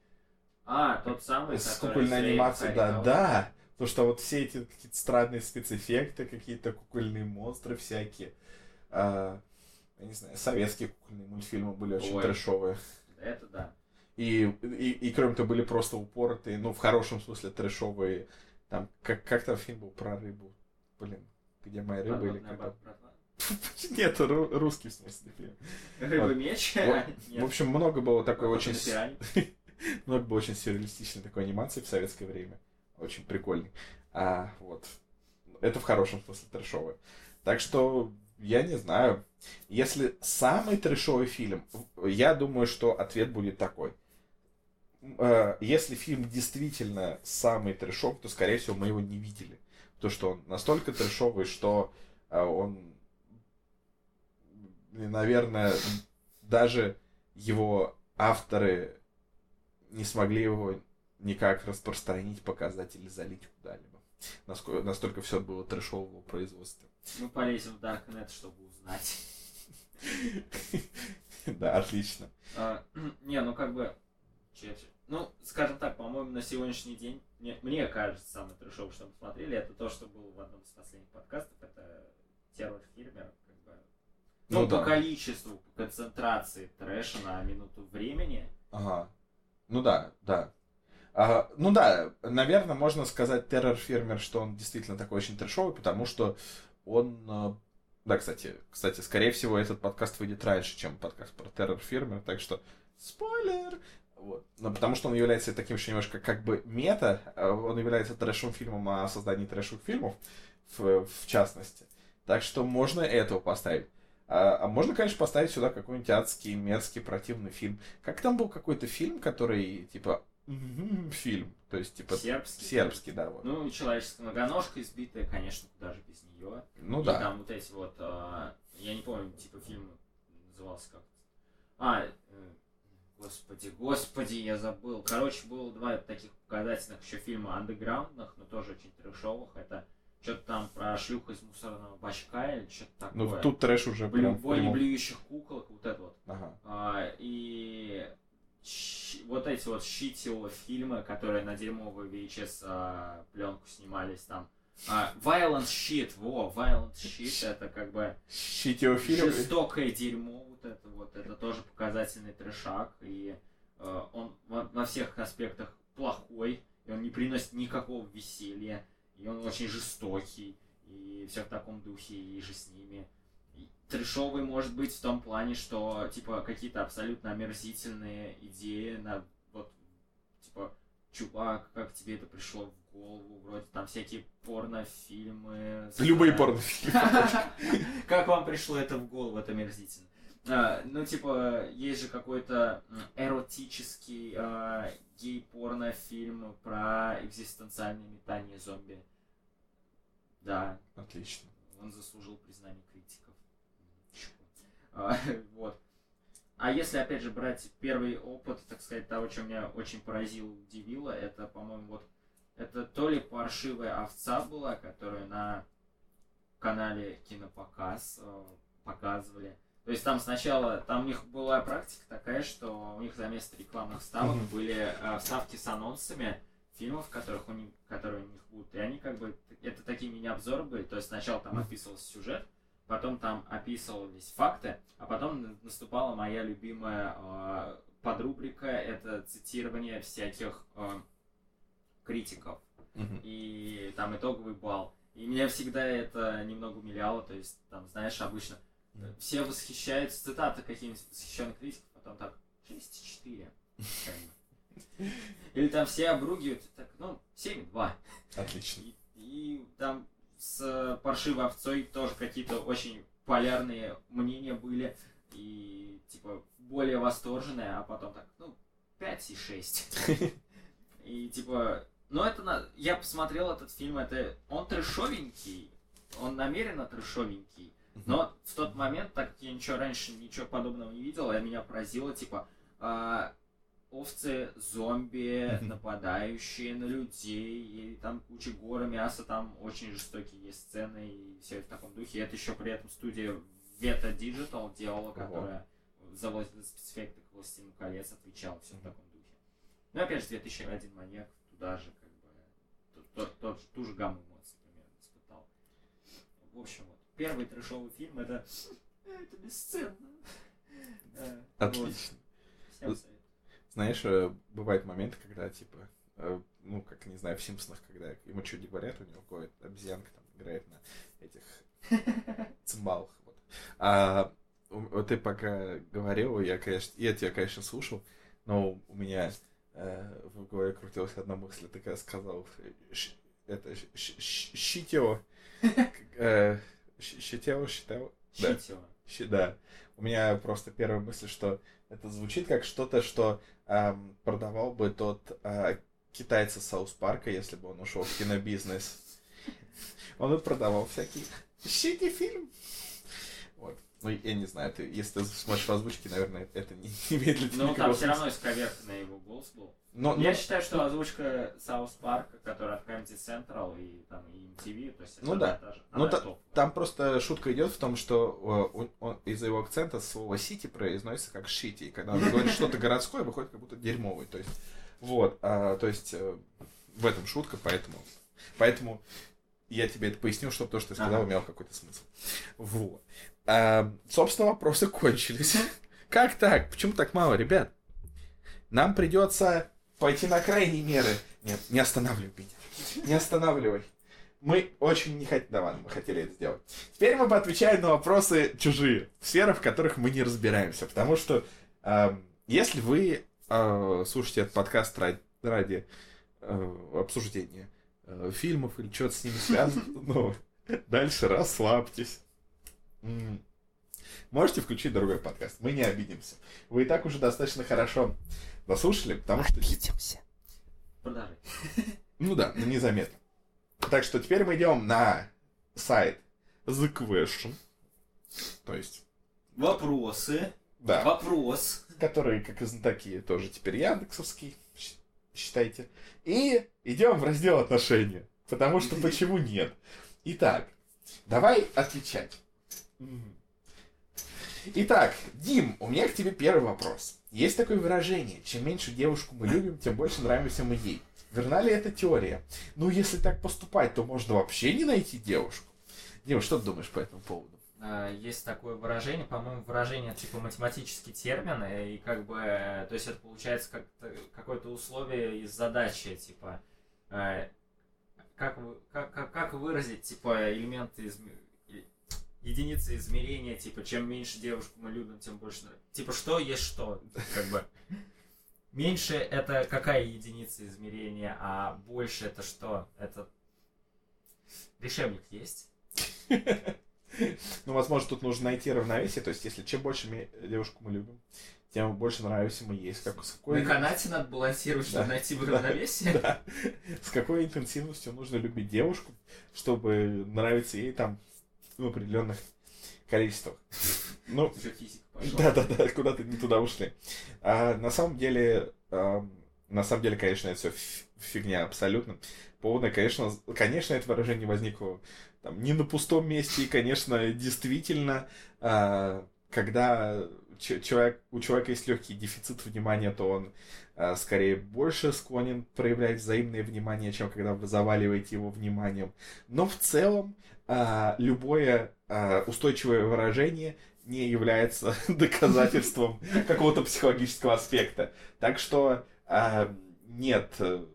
А, тот самый, с кукольной анимацией, да, да. Потому что вот все эти какие-то странные спецэффекты, какие-то кукольные монстры всякие. А, я не знаю, советские кукольные мультфильмы были очень Ой. трэшовые. Это да. И, и, и кроме того, были просто упоротые, ну, в хорошем смысле трэшовые. Там, как, как там фильм был про рыбу? Блин, где мои рыбы или Подводная как бра- братва. Нет, ру- русский в смысле фильм. Рыба Вот. меч? В- общем, много было такой очень... Много было очень сюрреалистичной такой анимации в советское время. Очень прикольный. А, вот. Это в хорошем смысле трэшовый. Так что, я не знаю. Если самый трэшовый фильм, я думаю, что ответ будет такой. Э, Если фильм действительно самый трэшовый, то, скорее всего, мы его не видели. Потому что он настолько трэшовый, что э, он, наверное, даже его авторы не смогли его никак распространить, показать или залить куда-либо. Насколько, настолько все было трэшового производства. Мы полезем в Darknet, чтобы узнать. Да, отлично. А, Не, ну как бы... Ну, скажем так, по-моему, на сегодняшний день, мне, мне кажется, самый трешовый, что мы посмотрели, это то, что было в одном из последних подкастов, это террор фирмер, как бы. Ну, Ну по да. количеству, по концентрации трэша на минуту времени. Ага. Ну да, да. А, ну да, наверное, можно сказать Террор Фермер, что он действительно такой очень трешовый, потому что он... э, Да, кстати, кстати, скорее всего, этот подкаст выйдет раньше, чем подкаст про Террор Фермер, так что спойлер! Вот. Но потому что он является таким еще немножко как бы мета, э, он является трэшевым фильмом о создании трэшевых фильмов, в, в частности. Так что можно этого поставить. А, а можно, конечно, поставить сюда какой-нибудь адский, мерзкий, противный фильм. Как там был какой-то фильм, который, типа, фильм, то есть, типа, Сербский. сербский, да, вот. Ну, человеческая многоножка избитая, конечно, куда же без нее. Ну и да. там вот эти вот, а, я не помню, типа фильм назывался как А, э, господи, господи, я забыл. Короче, было два таких показательных еще фильма андеграундных, но тоже очень трешовых. Это что-то там про шлюху из мусорного бачка или что-то такое. Ну, тут трэш уже Блю- прям в Бой прямом- блюющих куколок, вот это вот. Ага. А, и щ- вот эти вот щитио фильмы, которые на дерьмовую VHS а, пленку снимались там. А, Violent Shit, во, Violent Shit, это как бы Щитиофильм. жестокое дерьмо, вот это вот, это тоже показательный трешак, и э, он во всех аспектах плохой, и он не приносит никакого веселья, и он очень жестокий, и все в таком духе, и же с ними. И трешовый может быть в том плане, что типа какие-то абсолютно омерзительные идеи на вот типа чувак, как тебе это пришло в голову, вроде там всякие порнофильмы. Любые порнофильмы. Как вам пришло это в голову, это омерзительно? А, ну, типа, есть же какой-то эротический а, гей-порно-фильм про экзистенциальное метание зомби. Да, Отлично. он заслужил признание критиков. А, Вот. А если, опять же, брать первый опыт, так сказать, того, что меня очень поразило, удивило, это, по-моему, вот это то ли паршивая овца была, которую на канале Кинопоказ э, показывали. То есть там сначала, там у них была практика такая, что у них за место рекламных ставок Мгм. были э, вставки с анонсами фильмов, которых у них, которые у них будут. И они как бы, это такие мини-обзоры были. То есть сначала там описывался сюжет, потом там описывались факты, а потом на- наступала моя любимая э, подрубрика, это цитирование всяких э, критиков Мгм. и там итоговый балл. И меня всегда это немного умиляло, то есть, там, знаешь, обычно. Все восхищаются, цитаты каких-нибудь восхищенных критиков, потом так, 6,4. как бы. Или там все обругивают, так, ну, 7,2. Отлично. И, и там с паршивой овцой тоже какие-то очень полярные мнения были. И типа более восторженные, а потом так, ну, 5 и 6. И типа, ну это на... Я посмотрел этот фильм, это... Он трешовенький, он намеренно трешовенький. Но в тот момент, так как я ничего раньше, ничего подобного не видел, и меня поразило, типа, а, овцы, зомби, нападающие на людей, и там куча гора мяса, там очень жестокие есть сцены, и все в таком духе. И это еще при этом студия Veta Digital делала, которая за спецэффекты к «Властелину колец» отвечала, все в таком духе. Ну, опять же, 2001 маньяк, туда же, как бы, тот- тот- тот- ту же гамму эмоций примерно испытал. В общем, вот, первый трешовый фильм это... Это бесценно. Э, вот. Отлично. Всем совет. Знаешь, э, бывают моменты, когда, типа, э, ну, как, не знаю, в Симпсонах, когда ему что-нибудь говорят, у него какая обезьянка там играет на этих цимбалах. Вот. А, у- ты пока говорил, я, конечно, я тебя, конечно, слушал, но у меня э, в голове крутилась одна мысль, ты когда сказал, это, э, щ- щитео, щитео, да. Щи- Да. У меня просто первая мысль, что это звучит как что-то, что ам, продавал бы тот а, китайец из Саус Парка, если бы он ушел в кинобизнес. Он бы продавал всякие щити фильм. Ну, я не знаю, ты, если ты смотришь в озвучке, наверное, это не имеет для тебя Ну, там все равно исковерканный его голос был. Но, Я но- считаю, что озвучка Саус Парка, которая от Comedy Central и там и MTV, то есть это Ну да. и та же- Ну та-. Там просто шутка идет в том, что э, он- он- из-за его акцента слово сити произносится как шити. И когда он говорит что-то городское, выходит как будто дерьмовый. То есть, вот, а, то есть э, в этом шутка, поэтому, поэтому я тебе это пояснил, чтобы то, что ты сказал, Ага. имело какой-то смысл. Вот. А, собственно, вопросы кончились. Как так? Почему так мало, ребят? Нам придется пойти на крайние меры. Нет, не останавливай меня. Не останавливай. Мы очень не хотели, да ладно, мы хотели это сделать. Теперь мы поотвечаем на вопросы чужие, в сферах, в которых мы не разбираемся. Потому что эм, если вы э, слушаете этот подкаст ради, ради, э, обсуждения э, фильмов или чего-то с ними связано, ну, дальше расслабьтесь. Можете включить другой подкаст, мы не обидимся. Вы и так уже достаточно хорошо дослушали, потому что... Продолжай. Ну да, но незаметно. Так что теперь мы идем на сайт The Question. То есть, Вопросы. да, Вопрос. который, как и знатоки, тоже теперь яндексовский, считайте. И идем в раздел отношения. Потому что почему нет? Итак, давай отвечать. Итак, Дим, у меня к тебе первый вопрос. Есть такое выражение, чем меньше девушку мы любим, тем больше нравимся мы ей. Верна ли эта теория? Ну, если так поступать, то можно вообще не найти девушку. Дим, что ты думаешь по этому поводу? А, Есть такое выражение, по-моему, выражение типа математический термин, э, и как бы, э, то есть это получается как какое-то условие из задачи, типа, э, как, как, как, выразить, типа, элементы изме- и- единицы измерения, типа, чем меньше девушку мы любим, тем больше... нрав- Типа, что есть что, как бы. Меньше это какая единица измерения, а больше это что? Это... Решебник есть? Ну, возможно, тут нужно найти равновесие. То есть, если чем больше девушку мы любим, тем больше нравимся мы ей. С, как- с какой, На канате надо балансировать, чтобы Да. найти Да. равновесие. Да. с какой интенсивностью нужно любить девушку, чтобы нравиться ей там в определенных количествах. Ну, физика пошла. Да-да-да, куда-то не туда ушли. А, на самом деле, ам, на самом деле, конечно, это все фигня абсолютно. Полная, конечно, конечно, это выражение возникло там, не на пустом месте, и, конечно, действительно, а, когда че- человек, у человека есть легкий дефицит внимания, то он а, скорее больше склонен проявлять взаимное внимание, чем когда вы заваливаете его вниманием. Но в целом а, любое а, устойчивое выражение не является доказательством какого-то психологического аспекта. Так что а, нет, э,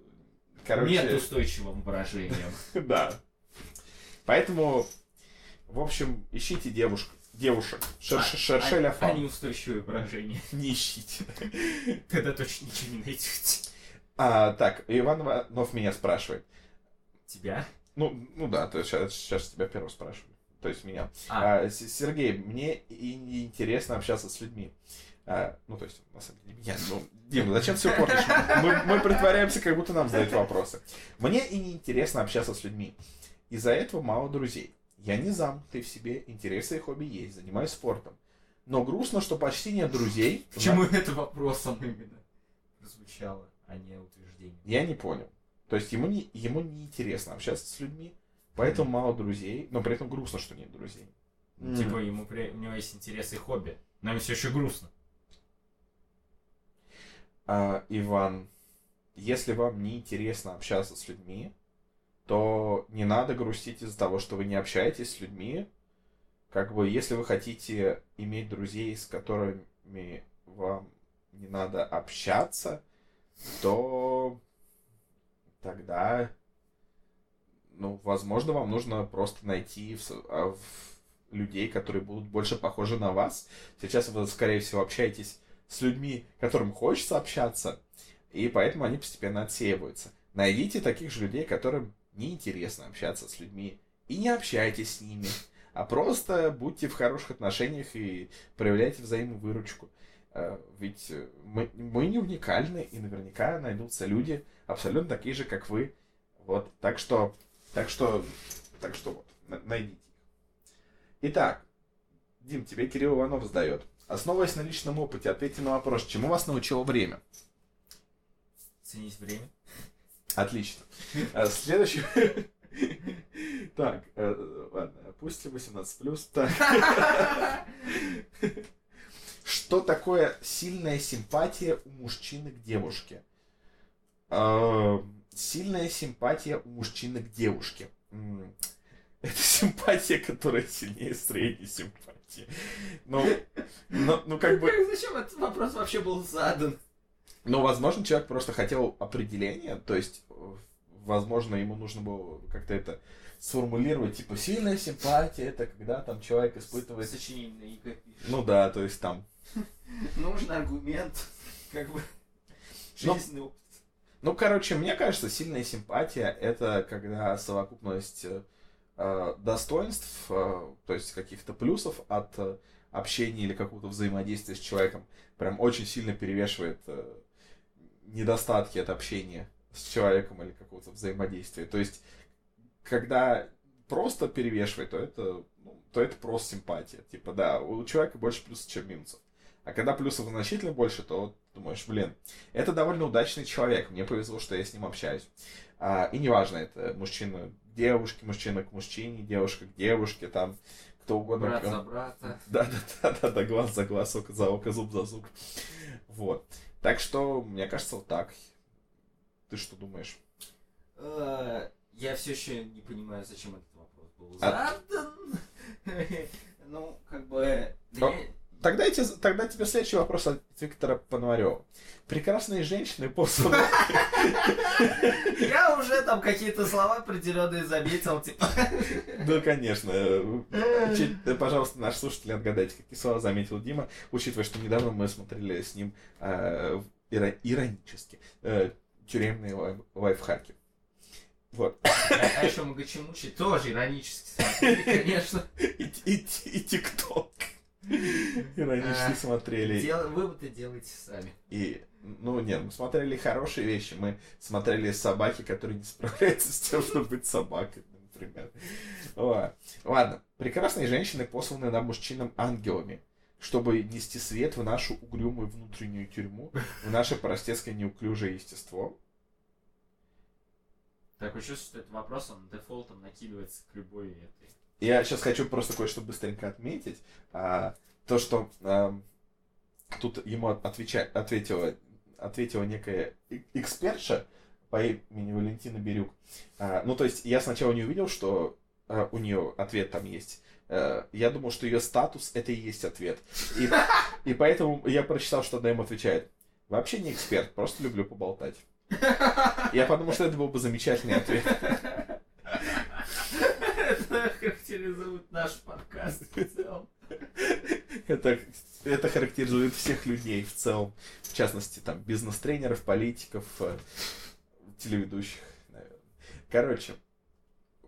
короче, Нет устойчивым выражением. да. Поэтому, в общем, ищите девушек, девушек, Шерш- шершеля А- фан. а неустойчивые выражения. Не ищите. Тогда точно ничего не найдете. А, так, Иван Иванов меня спрашивает. Тебя? Ну, ну да, то есть сейчас, сейчас тебя первого спрашиваю. То есть меня. А, А, Сергей, мне и интересно общаться с людьми. А, ну, то есть, на самом деле, меня. Ну, Дима, зачем все портишь? Мы, мы притворяемся, как будто нам задают вопросы. Мне и не интересно общаться с людьми. Из-за этого мало друзей. Я не замкнутый в себе, интересы и хобби есть, занимаюсь спортом. Но грустно, что почти нет друзей. почему это вопросом именно прозвучало, а не утверждение? Я не понял. То есть ему не, ему не интересно общаться с людьми, поэтому мало друзей, но при этом грустно, что нет друзей. Типа ему при- у него есть интересы и хобби. Но ему все еще грустно. А, Иван, если вам не интересно общаться с людьми, то не надо грустить из-за того, что вы не общаетесь с людьми. Как бы, если вы хотите иметь друзей, с которыми вам не надо общаться, то тогда, ну, возможно, вам нужно просто найти в, а, в- людей, которые будут больше похожи на вас. Сейчас вы, скорее всего, общаетесь с людьми, которым хочется общаться, и поэтому они постепенно отсеиваются. Найдите таких же людей, которым неинтересно общаться с людьми, и не общайтесь с ними, а просто будьте в хороших отношениях и проявляйте взаимовыручку. Э, ведь мы, мы не уникальны, и наверняка найдутся люди абсолютно такие же, как вы. Вот, так что, так что, так что вот, найдите их. Итак, Дим, тебе Кирилл Иванов задает. Основываясь на личном опыте, ответьте на вопрос, чему вас научило время? Ценить время. Отлично. Э, следующий... Так, э, ладно, опустим 18+. Так. Что такое сильная симпатия у мужчины к девушке? Э, сильная симпатия у мужчины к девушке. Это симпатия, которая сильнее средней симпатии. Ну, ну, ну как бы... Зачем этот вопрос вообще был задан? Ну, возможно, человек просто хотел определения, то есть, возможно, ему нужно было как-то это сформулировать, типа, сильная симпатия, это когда там человек испытывает... Сочинение. Ну да, то есть там... Нужен аргумент, как бы, Ну, жизненный опыт. Ну, короче, мне кажется, сильная симпатия это когда совокупность э, достоинств, э, то есть каких-то плюсов от э, общения или какого-то взаимодействия с человеком, прям очень сильно перевешивает э, недостатки от общения с человеком или какого-то взаимодействия. То есть, когда просто перевешивает, то это, ну, то это просто симпатия. Типа, да, у человека больше плюсов, чем минусов. А когда плюсов значительно больше, то вот думаешь, блин, это довольно удачный человек, мне повезло, что я с ним общаюсь. А, и неважно, это мужчина к девушке, мужчина к мужчине, девушка к девушке, там, кто угодно. Брат за брата. Да, да, да, да, да, глаз за глаз, око за око, зуб за зуб. Вот. Так что, мне кажется, вот так. Ты что думаешь? Э, Я все еще не понимаю, зачем этот вопрос был А- задан. Ну, как бы... Тогда, тебе- тогда тебе следующий вопрос от Виктора Пономарева. Прекрасные женщины посланы... Я уже там какие-то слова определенные заметил, типа... Ну, конечно. Пожалуйста, наши слушатели, отгадайте, какие слова заметил Дима, учитывая, что недавно мы смотрели с ним иро- иронически э, тюремные лай- лайфхаки. Вот. А еще Магачимучи тоже иронически смотрели, конечно. И ТикТок. Иронически А, смотрели. Дел- Выводы делайте сами. И, ну, нет, мы смотрели хорошие вещи. Мы смотрели собаки, которые не справляются с тем, чтобы быть собакой, например. Ла- Ладно. Прекрасные женщины посланы нам мужчинам ангелами, чтобы нести свет в нашу угрюмую внутреннюю тюрьму, в наше простецкое неуклюжее естество. Такое чувство, что этот вопрос, он дефолтом накидывается к любой этой. Я сейчас хочу просто кое-что быстренько отметить. А, то, что ам, тут ему отвеча- ответила, ответила некая экспертша по имени Валентина Бирюк. А, ну, то есть, я сначала не увидел, что а, у нее ответ там есть. А, я думал, что ее статус это и есть ответ. И, и поэтому я прочитал, что она им отвечает. Вообще не эксперт, просто люблю поболтать. Я подумал, что это был бы замечательный ответ. Это характеризует наш подкаст в целом. Это, это характеризует всех людей в целом. В частности, там, бизнес-тренеров, политиков, э, телеведущих, наверное. Короче,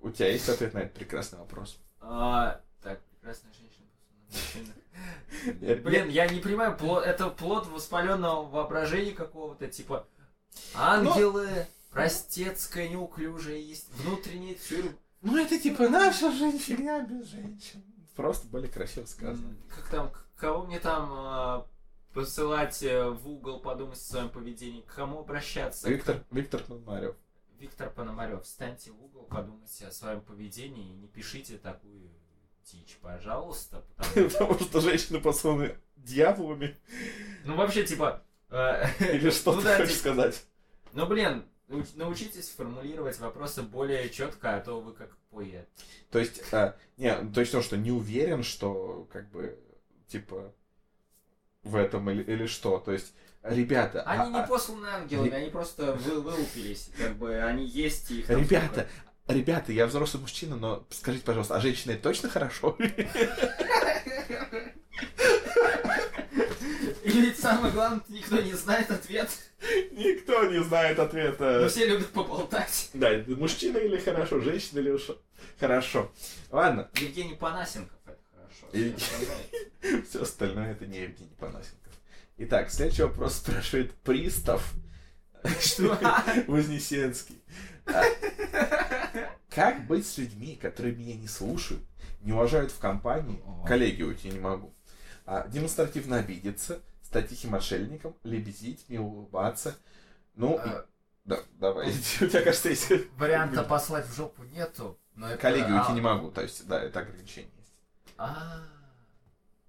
у тебя есть ответ на этот прекрасный вопрос? А, Так, прекрасная женщина. Блин, я не понимаю, плод- это плод воспаленного воображения какого-то, типа ангелы, простецкая, неуклюжая есть, внутренний тюрьм. Ну, это типа наша жизнь, фигня без женщин. Просто более красиво сказано. Как там, к- кого мне там а, посылать э, в угол подумать о своем поведении, к кому обращаться? Виктор, Виктор Пономарев. Виктор Пономарев, встаньте в угол, подумайте о своем поведении и не пишите такую дичь, пожалуйста. потому- что женщины посланы дьяволами. Ну, вообще, типа... э, Или что ну ты хочешь типа, сказать? Ну, блин, научитесь формулировать вопросы более четко, а то вы как поэт. То есть, а, не, ну, то есть то, что не уверен, что, как бы, типа, в этом или, или что. То есть, ребята... Они а- не посланы ангелами, они просто вы, вылупились. Как бы они есть и их а, там ребята, ребята, я взрослый мужчина, но скажите, пожалуйста, а женщина это точно хорошо? Или ведь самое главное, никто не знает ответ. Никто не знает Но ответа. все любят поболтать. Да, мужчина или хорошо, женщина или уж хорошо. Ладно, Евгений Панасенков, это хорошо. И- Все остальное- все остальное это не Евгений Панасенков. Итак, следующий вопрос спрашивает Пристав. Что? Вознесенский. А, Как быть с людьми, которые меня не слушают, не уважают в компании, коллеги уйти не могу, а, демонстративно обидеться, стать тихим отшельником, лебезить, не улыбаться. Ну, и- Э, да, давай. У тебя, кажется, есть... Варианта послать в жопу нету. Но это- Коллеги уйти а, не могу, то есть, да, это ограничение есть. А,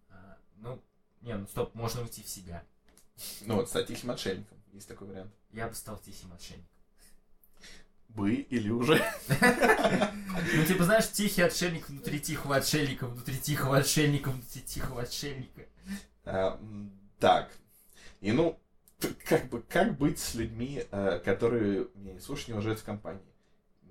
а, ну, не, ну стоп, можно уйти в себя. Ну вот, стать тихим отшельником, есть такой вариант. Я бы стал тихим отшельником. Бы или уже? Ну, типа, знаешь, тихий отшельник внутри тихого отшельника, внутри тихого отшельника, внутри тихого отшельника. Так. И ну, как бы, как быть с людьми, э, которые меня не слушают, не уважают в компании?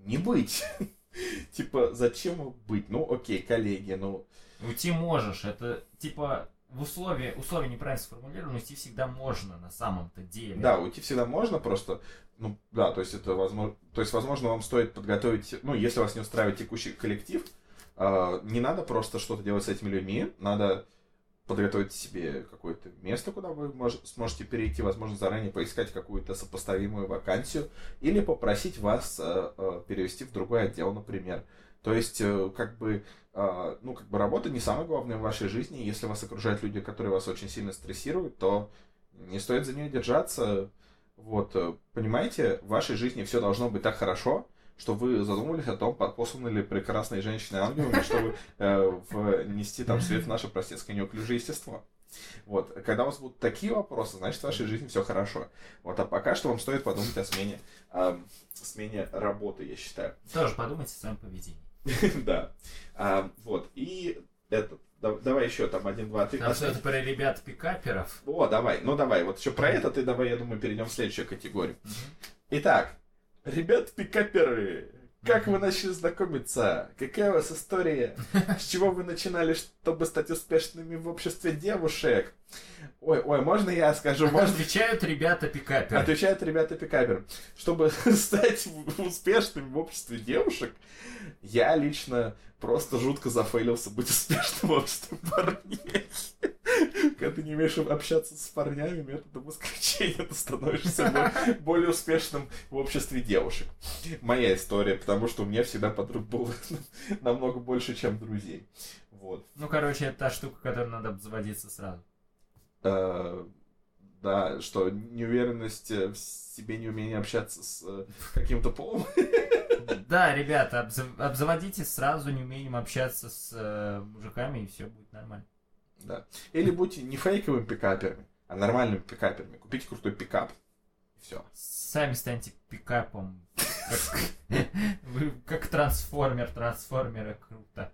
Не быть. Типа, зачем быть? Ну, окей, коллеги, ну, Уйти можешь, это, типа, в условии, условия неправильно сформулированы, уйти всегда можно на самом-то деле. да, уйти всегда можно, просто, ну, да, то есть это возможно, то есть, возможно, вам стоит подготовить, ну, если вас не устраивает текущий коллектив, э, не надо просто что-то делать с этими людьми, надо подготовить себе какое-то место, куда вы мож- сможете перейти, возможно, заранее поискать какую-то сопоставимую вакансию или попросить вас э, э, перевести в другой отдел, например. То есть, э, как бы, э, ну, как бы работа не самое главное в вашей жизни. Если вас окружают люди, которые вас очень сильно стрессируют, то не стоит за нее держаться. Вот, э, понимаете, в вашей жизни все должно быть так хорошо, что вы задумывались о том, посланы ли прекрасные женщины ангелами, чтобы э, внести там свет в наше простецкое неуклюжее естество. Вот, когда у вас будут такие вопросы, значит, в вашей жизни все хорошо. Вот, а пока что вам стоит подумать о смене, ам, смене работы, я считаю. Тоже подумайте о своем поведении. Да. А, Вот, и этот, да- давай еще там один, два, три. Потому что это про ребят-пикаперов. О, давай, ну давай, вот еще про это ты давай, я думаю, перейдем в следующую категорию. Мгм. Итак, ребят-пикаперы, как вы начали знакомиться? Какая у вас история? С чего вы начинали, чтобы стать успешными в обществе девушек? Ой, ой, можно я скажу? Можно... Отвечают ребята-пикаперы. Отвечают ребята пикаперы. Чтобы стать успешным в обществе девушек, я лично просто жутко зафейлился быть успешным в обществе парней. Когда ты не умеешь общаться с парнями методом исключения, ты становишься бо- более успешным в обществе девушек. Моя история, потому что у меня всегда подруг было намного больше, чем друзей. Вот. Ну, короче, это та штука, которой надо обзаводиться сразу. Э, Да, что неуверенность в себе, неумение общаться с э, каким-то полом. Да, ребята, обзав- обзаводитесь сразу неумением общаться с э, мужиками, и все будет нормально. Да. Или будьте не фейковыми пикаперами, а нормальными пикаперами. Купите крутой пикап. Все. Сами станьте пикапом. Вы как трансформер, трансформеры, круто.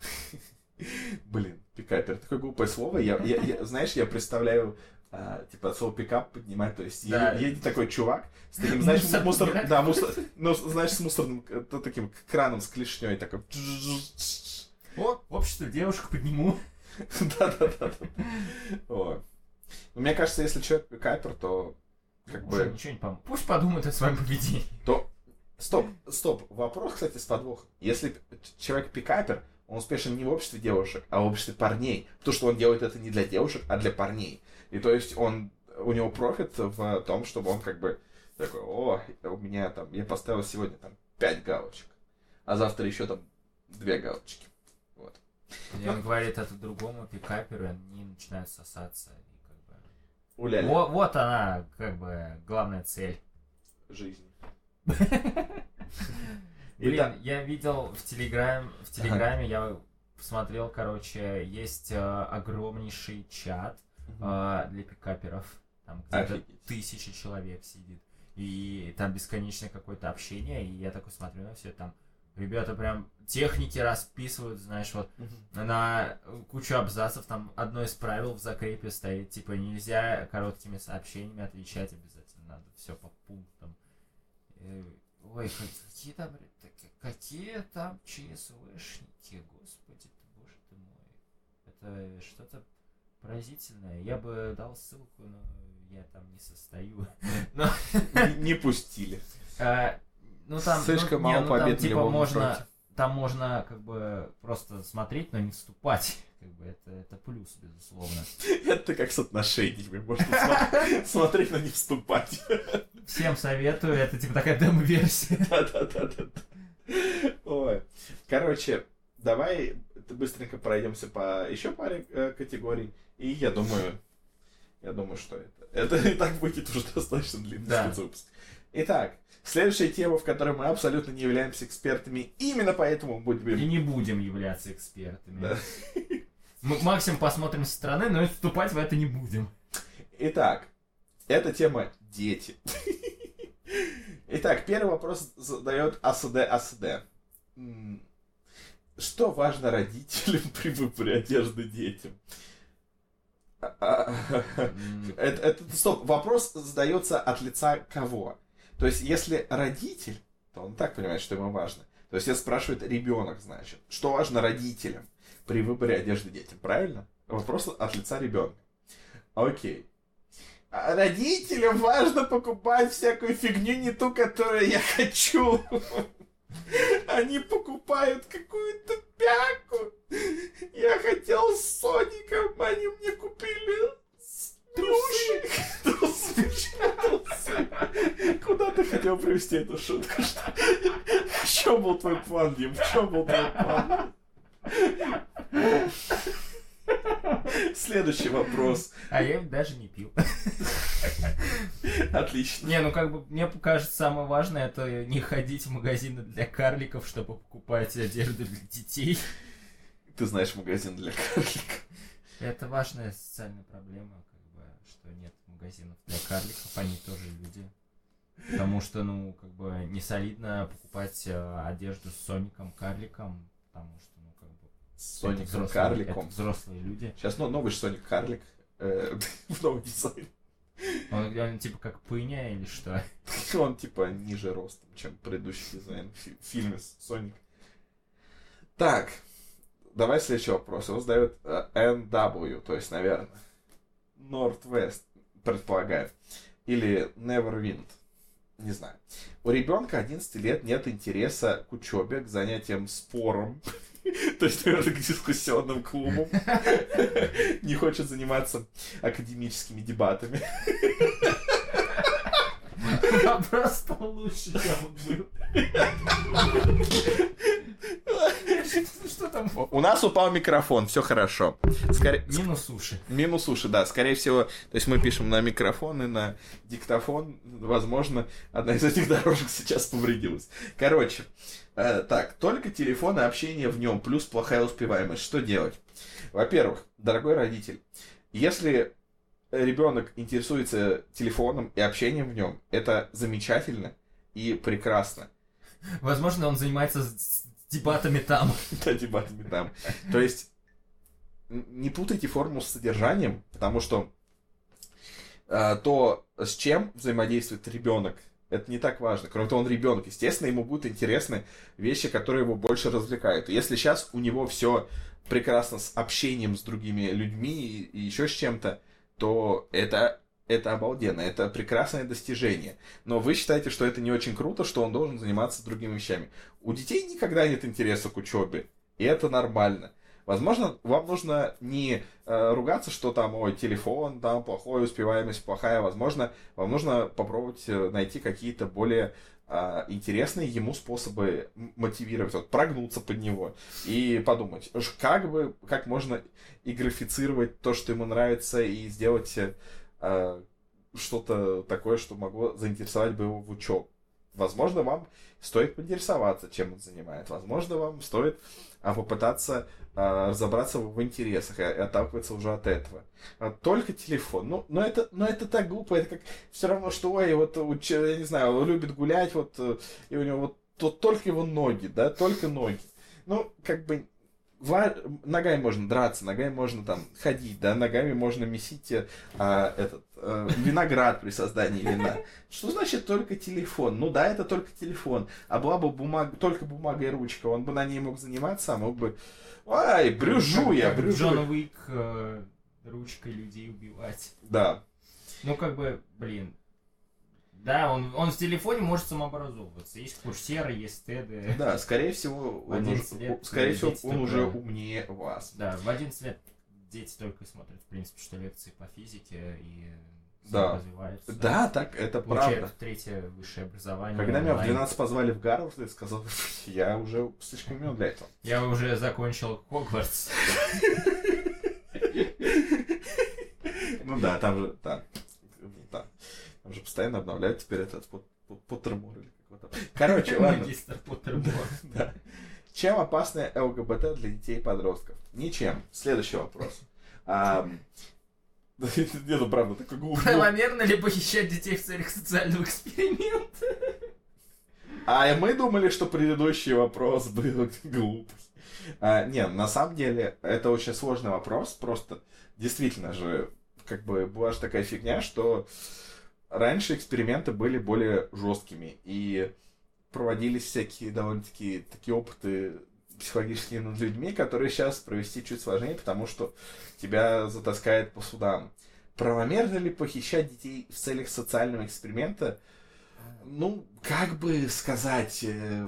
Блин, пикапер. Такое глупое слово. Я, я- я- знаешь, я представляю, а, типа, слово пикап поднимать. То есть Да. едет, такой чувак с таким, знаешь, Мусор мусор, да, мусор, ну, знаешь, с мусорным э, то- таким краном с клешней такой. О, общество девушек подниму. Да-да-да. Ну, Мне кажется, если человек пикапер, то как бы... ничего не поможет. Пусть подумает о своем поведении. То... Стоп, стоп. Вопрос, кстати, с подвохом. Если человек пикапер, он успешен не в обществе девушек, а в обществе парней. То, что он делает это не для девушек, а для парней. И то есть он, у него профит в том, чтобы он как бы такой, о, у меня там, я поставил сегодня там 5 галочек, а завтра еще там 2 галочки. Вот. И он говорит это другому пикаперу, они начинают сосаться. И как бы... Уляли Во- вот она, как бы, главная цель. жизни. Блин, Итак. я видел в Телеграме, в Телеграме я посмотрел, короче, есть э, огромнейший чат э, для пикаперов. Там где-то Офигеть. тысяча человек сидит. И там бесконечное какое-то общение. И я такой смотрю на все там. Ребята прям техники расписывают, знаешь, вот на кучу абзацев там одно из правил в закрепе стоит, типа нельзя короткими сообщениями отвечать обязательно, надо все по пунктам. Э, Ой, какие там, Какие там ЧСВшники, господи ты, боже ты мой. Это что-то поразительное. Я бы дал ссылку, но я там не состою. Но, Не, не пустили. а, ну там, Слишком ну, не, мало ну, там, побед на типа можно, фронте. там можно как бы просто смотреть, но не вступать. Как бы это, это плюс, безусловно. Это как с отношениями. Можно смо- смотреть, но не вступать. Всем советую, это типа такая демо-версия. Да-да-да-да. Ой. Короче, давай быстренько пройдемся по еще паре э, категорий. И я думаю, я думаю, что это. Это и так будет уже достаточно длинный Да. спецвыпуск. Итак, следующая тема, в которой мы абсолютно не являемся экспертами, именно поэтому И будем... не будем являться экспертами. Да. Мы максимум посмотрим со стороны, но вступать в это не будем. Итак, эта тема дети. Итак, первый вопрос задает АСД АСД. Что важно родителям при выборе одежды детям? Это, это- стоп, вопрос задается от лица кого? То есть, если родитель, то он так понимает, что ему важно. То есть, если спрашивает ребенок, значит, что важно родителям при выборе одежды детям, правильно? Вопрос от лица ребенка. Окей. Родителям важно покупать всякую фигню, не ту, которую я хочу. Они покупают какую-то пяку. Я хотел с Соником, они мне купили. Трусы. Куда ты хотел привести эту шутку? Что- В чем был твой план, Дим? В чем был твой план? Следующий вопрос. А я даже не пил. Отлично. Не, ну как бы мне кажется, самое важное это не ходить в магазины для карликов, чтобы покупать одежду для детей. Ты знаешь магазин для карликов. Это важная социальная проблема, как бы, что нет магазинов для карликов, они тоже люди. Потому что, ну, как бы, не солидно покупать э, одежду с Соником карликом, потому что, ну, как бы, С это Соником Карликом. взрослые люди. Сейчас ну, новый Соник Карлик. э, В новый дизайн. Он, он типа как пыня или что? Он типа ниже ростом, чем предыдущий дизайн в фи- в фильме Соник. Так, давай следующий вопрос. Его задает э, NW, то есть, наверное, Northwest, предполагаю. Или Neverwind. Не знаю. У ребенка 11 лет нет интереса к учебе, к занятиям спором. То есть, наверное, к дискуссионным клубам. Не хочет заниматься академическими дебатами. Вопрос стал лучше, чем он был. Что там? У нас упал микрофон, все хорошо. Скорее- Минус уши. Минус уши, да. Скорее всего, то есть мы пишем на микрофон и на диктофон. Возможно, одна из этих дорожек сейчас повредилась. Короче, э, так, только телефон и общение в нем, плюс плохая успеваемость. Что делать? Во-первых, дорогой родитель, если ребенок интересуется телефоном и общением в нем, это замечательно и прекрасно. Возможно, он занимается дебатами там. Да, дебатами там. То есть, не путайте форму с содержанием, потому что э, то, с чем взаимодействует ребенок, это не так важно. Кроме того, он ребенок. Естественно, ему будут интересны вещи, которые его больше развлекают. Если сейчас у него все прекрасно с общением с другими людьми и еще с чем-то, то это, это обалденно, это прекрасное достижение. Но вы считаете, что это не очень круто, что он должен заниматься другими вещами. У детей никогда нет интереса к учебе, и это нормально. Возможно, вам нужно не э, ругаться, что там, ой, телефон, там плохой, успеваемость плохая. Возможно, вам нужно попробовать э, найти какие-то более а, интересные ему способы мотивировать, вот, прогнуться под него и подумать, как бы, как можно и графицировать то, что ему нравится, и сделать э, что-то такое, что могло заинтересовать бы его в учебе. Возможно, вам стоит поинтересоваться, чем он занимает. Возможно, вам стоит а, попытаться а, разобраться в, интересах и, и отталкиваться уже от этого. А, только телефон. Ну, но это, но это так глупо. Это как все равно, что, ой, вот, я не знаю, он любит гулять, вот, э, и у него вот, тут только его ноги, да, только ноги. Ну, как бы, ва- ногами можно драться, ногами можно там ходить, да, ногами можно месить э, а, этот э, виноград при создании вина. Что значит только телефон? Ну да, это только телефон. А была бы бумага, только бумага и ручка, он бы на ней мог заниматься, а мог бы... Ай, брюжу я, Как брюжу. Джон Уик э, ручкой людей убивать. Да, Ну, как бы, блин. Да, он, он в телефоне может самообразовываться. Есть курсеры, есть теды. да, скорее всего, В он 11 уже, лет скорее всего, он только- уже умнее вас. Да, в 11 лет дети только смотрят, в принципе, что лекции по физике и Да. развиваются. Да, так, это Получают правда. третье высшее образование. Когда меня в онлайн. 12 позвали в Гарвард, я сказал, я уже слишком умен для этого. Я уже закончил Хогвартс. Ну да, там же, да, да. Там же постоянно обновляют теперь этот Пот- Пот- Поттермор или как его там. Короче, ладно. Магистр Поттермор. Да. Чем опасны ЛГБТ для детей и подростков? Ничем. Следующий вопрос. Ам, Не, ну правда, такой глупый. Правомерно ли похищать детей в целях социального эксперимента? А мы думали, что предыдущий вопрос был глупость. А, не, на самом деле, это очень сложный вопрос. Просто действительно же, как бы была же такая фигня, что раньше эксперименты были более жесткими. И проводились всякие довольно-таки такие опыты психологические над людьми, которые сейчас провести чуть сложнее, потому что тебя затаскает по судам. Правомерно ли похищать детей в целях социального эксперимента? Ну, как бы сказать, э,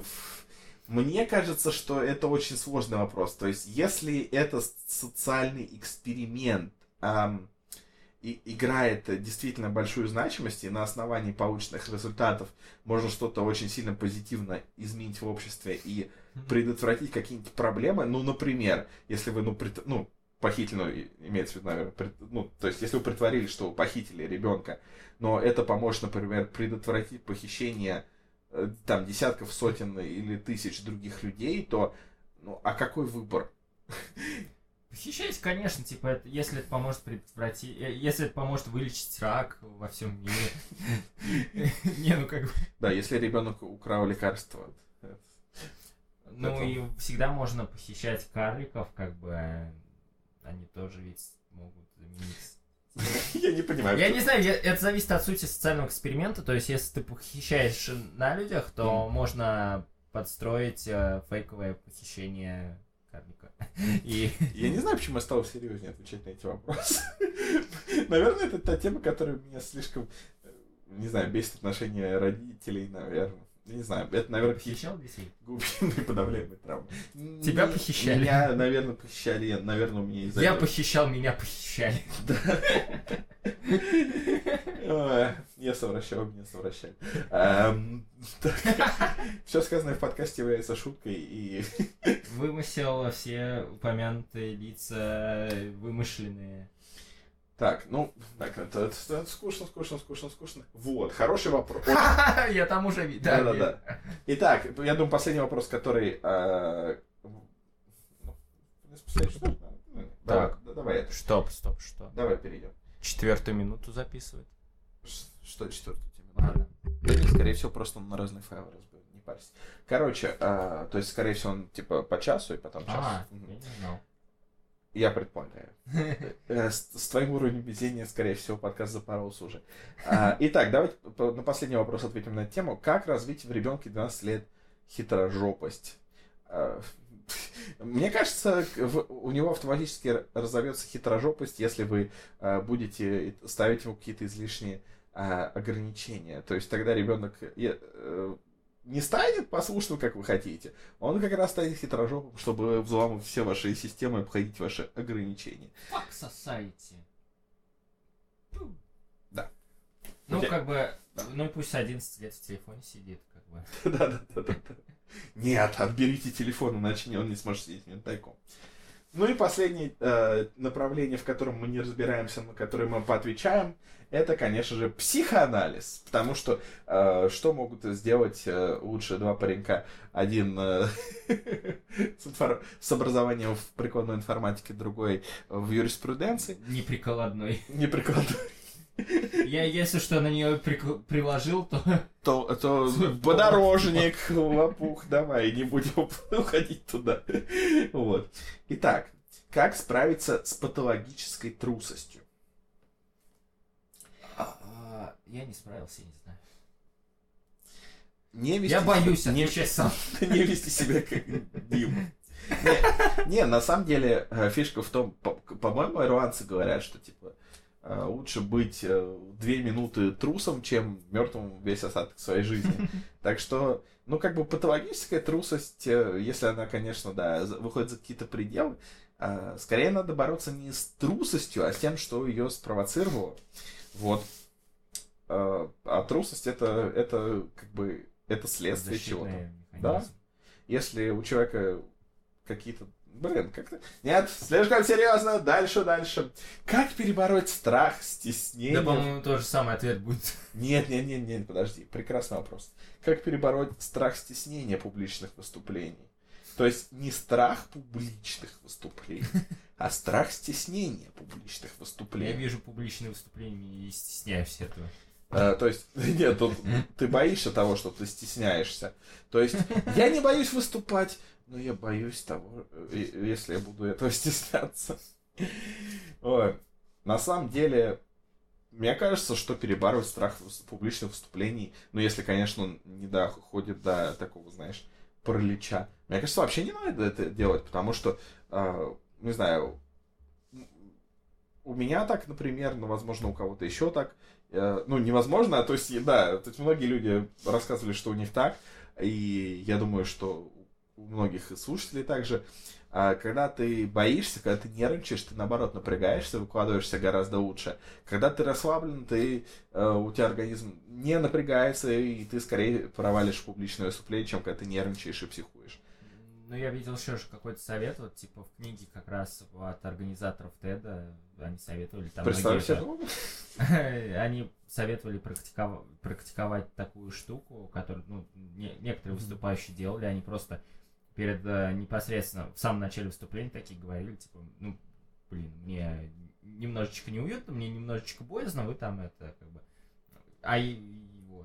мне кажется, что это очень сложный вопрос. То есть, если это социальный эксперимент ам, и играет действительно большую значимость, и на основании полученных результатов можно что-то очень сильно позитивно изменить в обществе и предотвратить какие-нибудь проблемы, ну, например, если вы, ну, прит- ну похитили, ну, имеется в виду, наверное, прит- ну, то есть, если вы притворили, что вы похитили ребенка, но это поможет, например, предотвратить похищение э, там десятков, сотен или тысяч других людей, то, ну, а какой выбор? Похищать, конечно, типа, это, если это поможет предотвратить, э, если это поможет вылечить рак во всем мире. Не, ну как бы, Да, если ребенок украл лекарство. ну и всегда можно похищать карликов, как бы, э, они тоже ведь могут заменить. Я не понимаю. Я не знаю, это зависит от сути социального эксперимента, то есть если ты похищаешь на людях, то можно подстроить э, фейковое похищение. И Я не знаю, почему я стал серьезнее отвечать на эти вопросы. Наверное, это та тема, которая меня слишком, э, не знаю, бесит отношения родителей, наверное. Я не знаю, это, наверное, похищал детей? глубинные подавляемые травмы. Тебя похищали? Меня, наверное, похищали, я- наверное, у меня из-за Я похищал, меня похищали. Ой, Я совращал, меня совращали. Все сказанное в подкасте является шуткой и Вымысел все упомянутые лица вымышленные. Так, ну, так, это, это- это скучно, скучно, скучно, скучно. Вот, хороший вопрос. Я там уже видел. Да, да, да. Итак, я думаю, последний вопрос, который... э, ну? Ну, Так. да, давай это. Стоп, стоп, что? Давай перейдем. Четвертую минуту записывает. Что четвертую тему? Ладно. Скорее всего, просто он на разные файлы разбил, не парься. Короче, а, то есть, скорее всего, он типа по часу и потом час. А, я не знал. Я предполагаю. Э, С, с твоим уровнем везения, скорее всего, подкаст запоролся уже. А, итак, давайте на последний вопрос ответим на тему. Как развить в ребенке 12 лет хитрожопость? А, Мне кажется, в- у него автоматически разовьется хитрожопость, если вы а, будете ставить ему какие-то излишние а, ограничения. То есть тогда ребенок не станет послушным, как вы хотите, он как раз станет хитрожопым, чтобы взламывать все ваши системы и обходить ваши ограничения. Fuck society. Да. Ну, Окей. как бы, ну и пусть 11 лет в телефоне сидит, как бы. Да-да-да. Нет, отберите телефон, иначе он не сможет сидеть тайком. Ну и последнее э, направление, в котором мы не разбираемся, на которое мы поотвечаем, это, конечно же, психоанализ. Потому что э, что могут сделать э, лучше два паренька? Один э, с, образованием в прикладной информатике, другой в юриспруденции. Неприкладной. Не прикладной. Я, если что, на нее приложил, то... То, то подорожник, лопух, давай, не будем уходить туда. Вот. Итак, как справиться с патологической трусостью? А, Я не справился, я не знаю. Не вести Я себя- боюсь не, отвечать сам. не вести себя как Дима. Не, не, на самом деле э, фишка в том, по- по-моему, ирландцы говорят, что типа э, лучше быть э, две минуты трусом, чем мертвым весь остаток своей жизни. Так что, ну, как бы патологическая трусость, если она, конечно, да, выходит за какие-то пределы, скорее надо бороться не с трусостью, а с тем, что ее спровоцировало. Вот. Э, А трусость это, это как бы это следствие чего-то. Да. Если у человека какие-то... Блин, как-то... Нет, слишком серьезно, дальше, дальше. Как перебороть страх, стеснение? Да, по-моему, тот же самый ответ будет. Нет, нет, нет, нет, подожди, прекрасный вопрос. Как перебороть страх стеснения публичных выступлений? То есть не страх публичных выступлений, а страх стеснения публичных Я выступлений. вижу публичные выступления и стесняюсь этого. А, то есть, нет, тут ты боишься того, что ты стесняешься. То есть, я не боюсь выступать, но я боюсь того, э, если я буду этого стесняться. Ой, на самом деле, мне кажется, что перебарывать страх публичных выступлений, ну, если, конечно, он не доходит до такого, знаешь, паралича. Мне кажется, вообще не надо это делать, потому что, а, не знаю, у меня так, например, ну, возможно, у кого-то еще так, Э, ну, невозможно, то есть, да, то есть многие люди рассказывали, что у них так, и я думаю, что у многих слушателей также, а когда ты боишься, когда ты нервничаешь, ты наоборот напрягаешься, выкладываешься гораздо лучше. Когда ты расслаблен, ты, э, у тебя организм не напрягается, и ты скорее провалишь публичное выступление, чем когда ты нервничаешь и психуешь. Ну, я видел еще же какой-то совет, вот, типа, в книге как раз от организаторов TED, они советовали там Представь себе. Они советовали практиковать, практиковать такую штуку, которую ну, не- некоторые выступающие делали, они просто перед э, непосредственно в самом начале выступления такие говорили, типа, ну, блин, мне немножечко неуютно, мне немножечко боязно, вы там это, как бы, а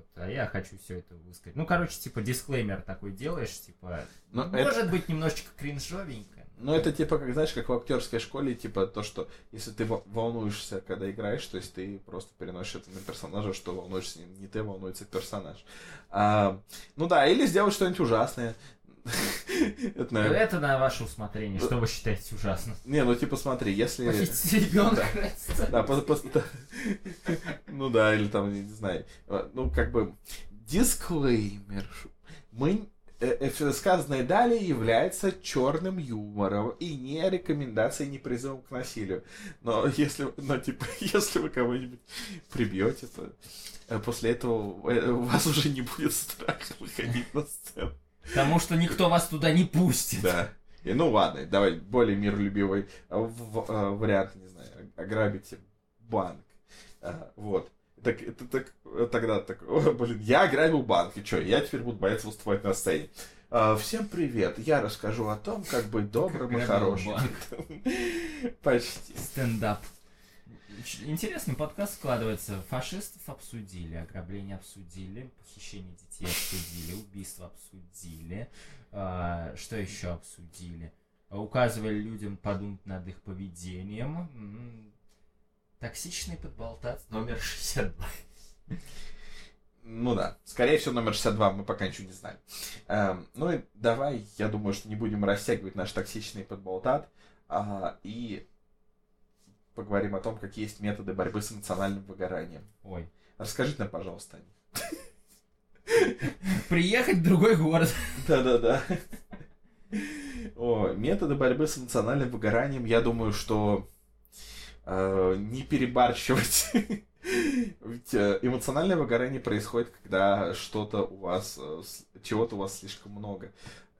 вот, а я хочу все это высказать. Ну, короче, типа, дисклеймер такой делаешь, типа, Ну, может это- быть, немножечко кринжовенько. Ну, это типа, как знаешь, как в актерской школе, типа то, что если ты во- волнуешься, когда играешь, то есть ты просто переносишь это на персонажа, что волнуешься не, не ты, волнуется персонаж. А, ну да, или сделать что-нибудь ужасное. Это, наверное- Это на ваше усмотрение, что вы считаете ужасно. Не, ну типа смотри, если... Ребенка. Да, да. Ну да, или там, не знаю. Ну, как бы, дисклеймер. Мы э, э, сказанное далее является черным юмором и не рекомендацией, не призывом к насилию. Но если, но, типа, если вы кого-нибудь прибьете, то э, после этого у вас уже не будет страха выходить на сцену. Потому что никто вас туда не пустит. Да. И, ну ладно, давай более миролюбивый э, вариант, не знаю, ограбите банк. А, Вот. Так, это так, э, тогда так, «О, блин, я ограбил банк, и что, я теперь буду бояться выступать на сцене. А, Всем привет, я расскажу о том, как быть добрым и Ограбил хорошим. Почти. Стендап. Интересный подкаст складывается. Фашистов обсудили, ограбление обсудили, похищение детей обсудили, убийство обсудили. А, что еще обсудили? Указывали людям подумать над их поведением. Токсичный подболтат номер 62. Ну да, скорее всего, номер 62 мы пока ничего не знаем. Эм, ну и давай, я думаю, что не будем растягивать наш токсичный подболтат а, и поговорим о том, какие есть методы борьбы с эмоциональным выгоранием. Ой. Расскажите нам, пожалуйста, них. Приехать в другой город. Да-да-да. О, методы борьбы с эмоциональным выгоранием, я думаю, что э, не перебарщивать. Ведь э, эмоциональное выгорание происходит, когда что-то у вас, э, чего-то у вас слишком много.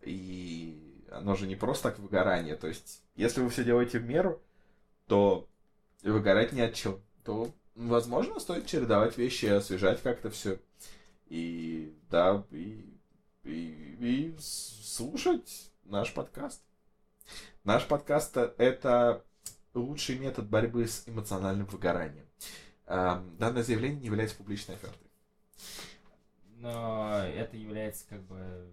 И оно же не просто так выгорание. То есть, если вы все делаете в меру, то выгорать не от чего. То, возможно, стоит чередовать вещи, освежать как-то все. И да, и, и, и слушать наш подкаст. Наш подкаст это лучший метод борьбы с эмоциональным выгоранием. э, данное заявление не является публичной офертой. Но это является как бы...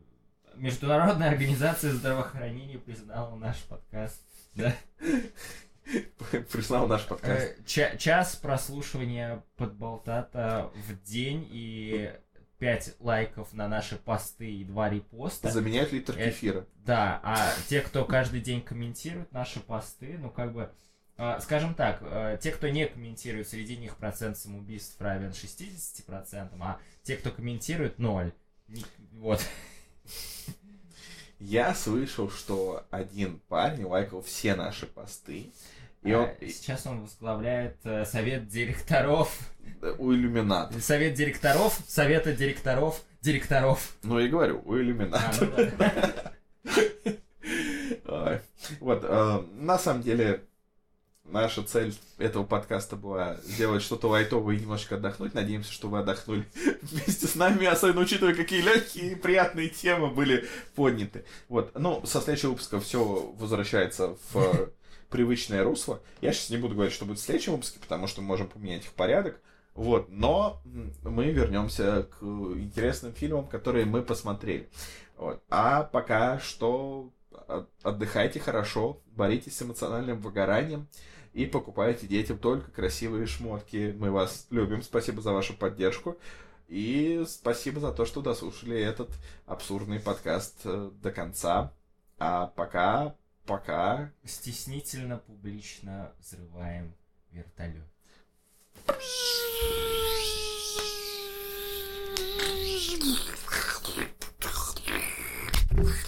Международная организация здравоохранения признала наш подкаст. Да? Признал наш подкаст. Э, ча- час прослушивания подболтата в день и 5 лайков на наши посты и 2 репоста. Заменяет литр Это- кефира. Да, а те, кто каждый день комментирует наши посты, ну как бы, э, скажем так, э, те, кто не комментирует, среди них процент самоубийств равен 60%, а те, кто комментирует, ноль. Ни- Вот. Я слышал, что один парень лайкал все наши посты, и он А Сейчас он возглавляет э, совет директоров. у иллюмината. Совет директоров, совета директоров, директоров. Ну и говорю, у А, иллюмината. ну да. Вот, э, на самом деле, наша цель этого подкаста была сделать что-то лайтовое и немножко отдохнуть. Надеемся, что вы отдохнули вместе с нами, особенно учитывая, какие легкие и приятные темы были подняты. Вот, ну, со следующего выпуска все возвращается в привычное русло. Я сейчас не буду говорить, что будет в следующем выпуске, потому что мы можем поменять их порядок. Вот, но мы вернемся к интересным фильмам, которые мы посмотрели. Вот. А пока что от- отдыхайте хорошо, боритесь с эмоциональным выгоранием и покупайте детям только красивые шмотки. Мы вас любим, спасибо за вашу поддержку. И спасибо за то, что дослушали этот абсурдный подкаст э, до конца. А пока, Пока. Стеснительно публично взрываем вертолет. Thank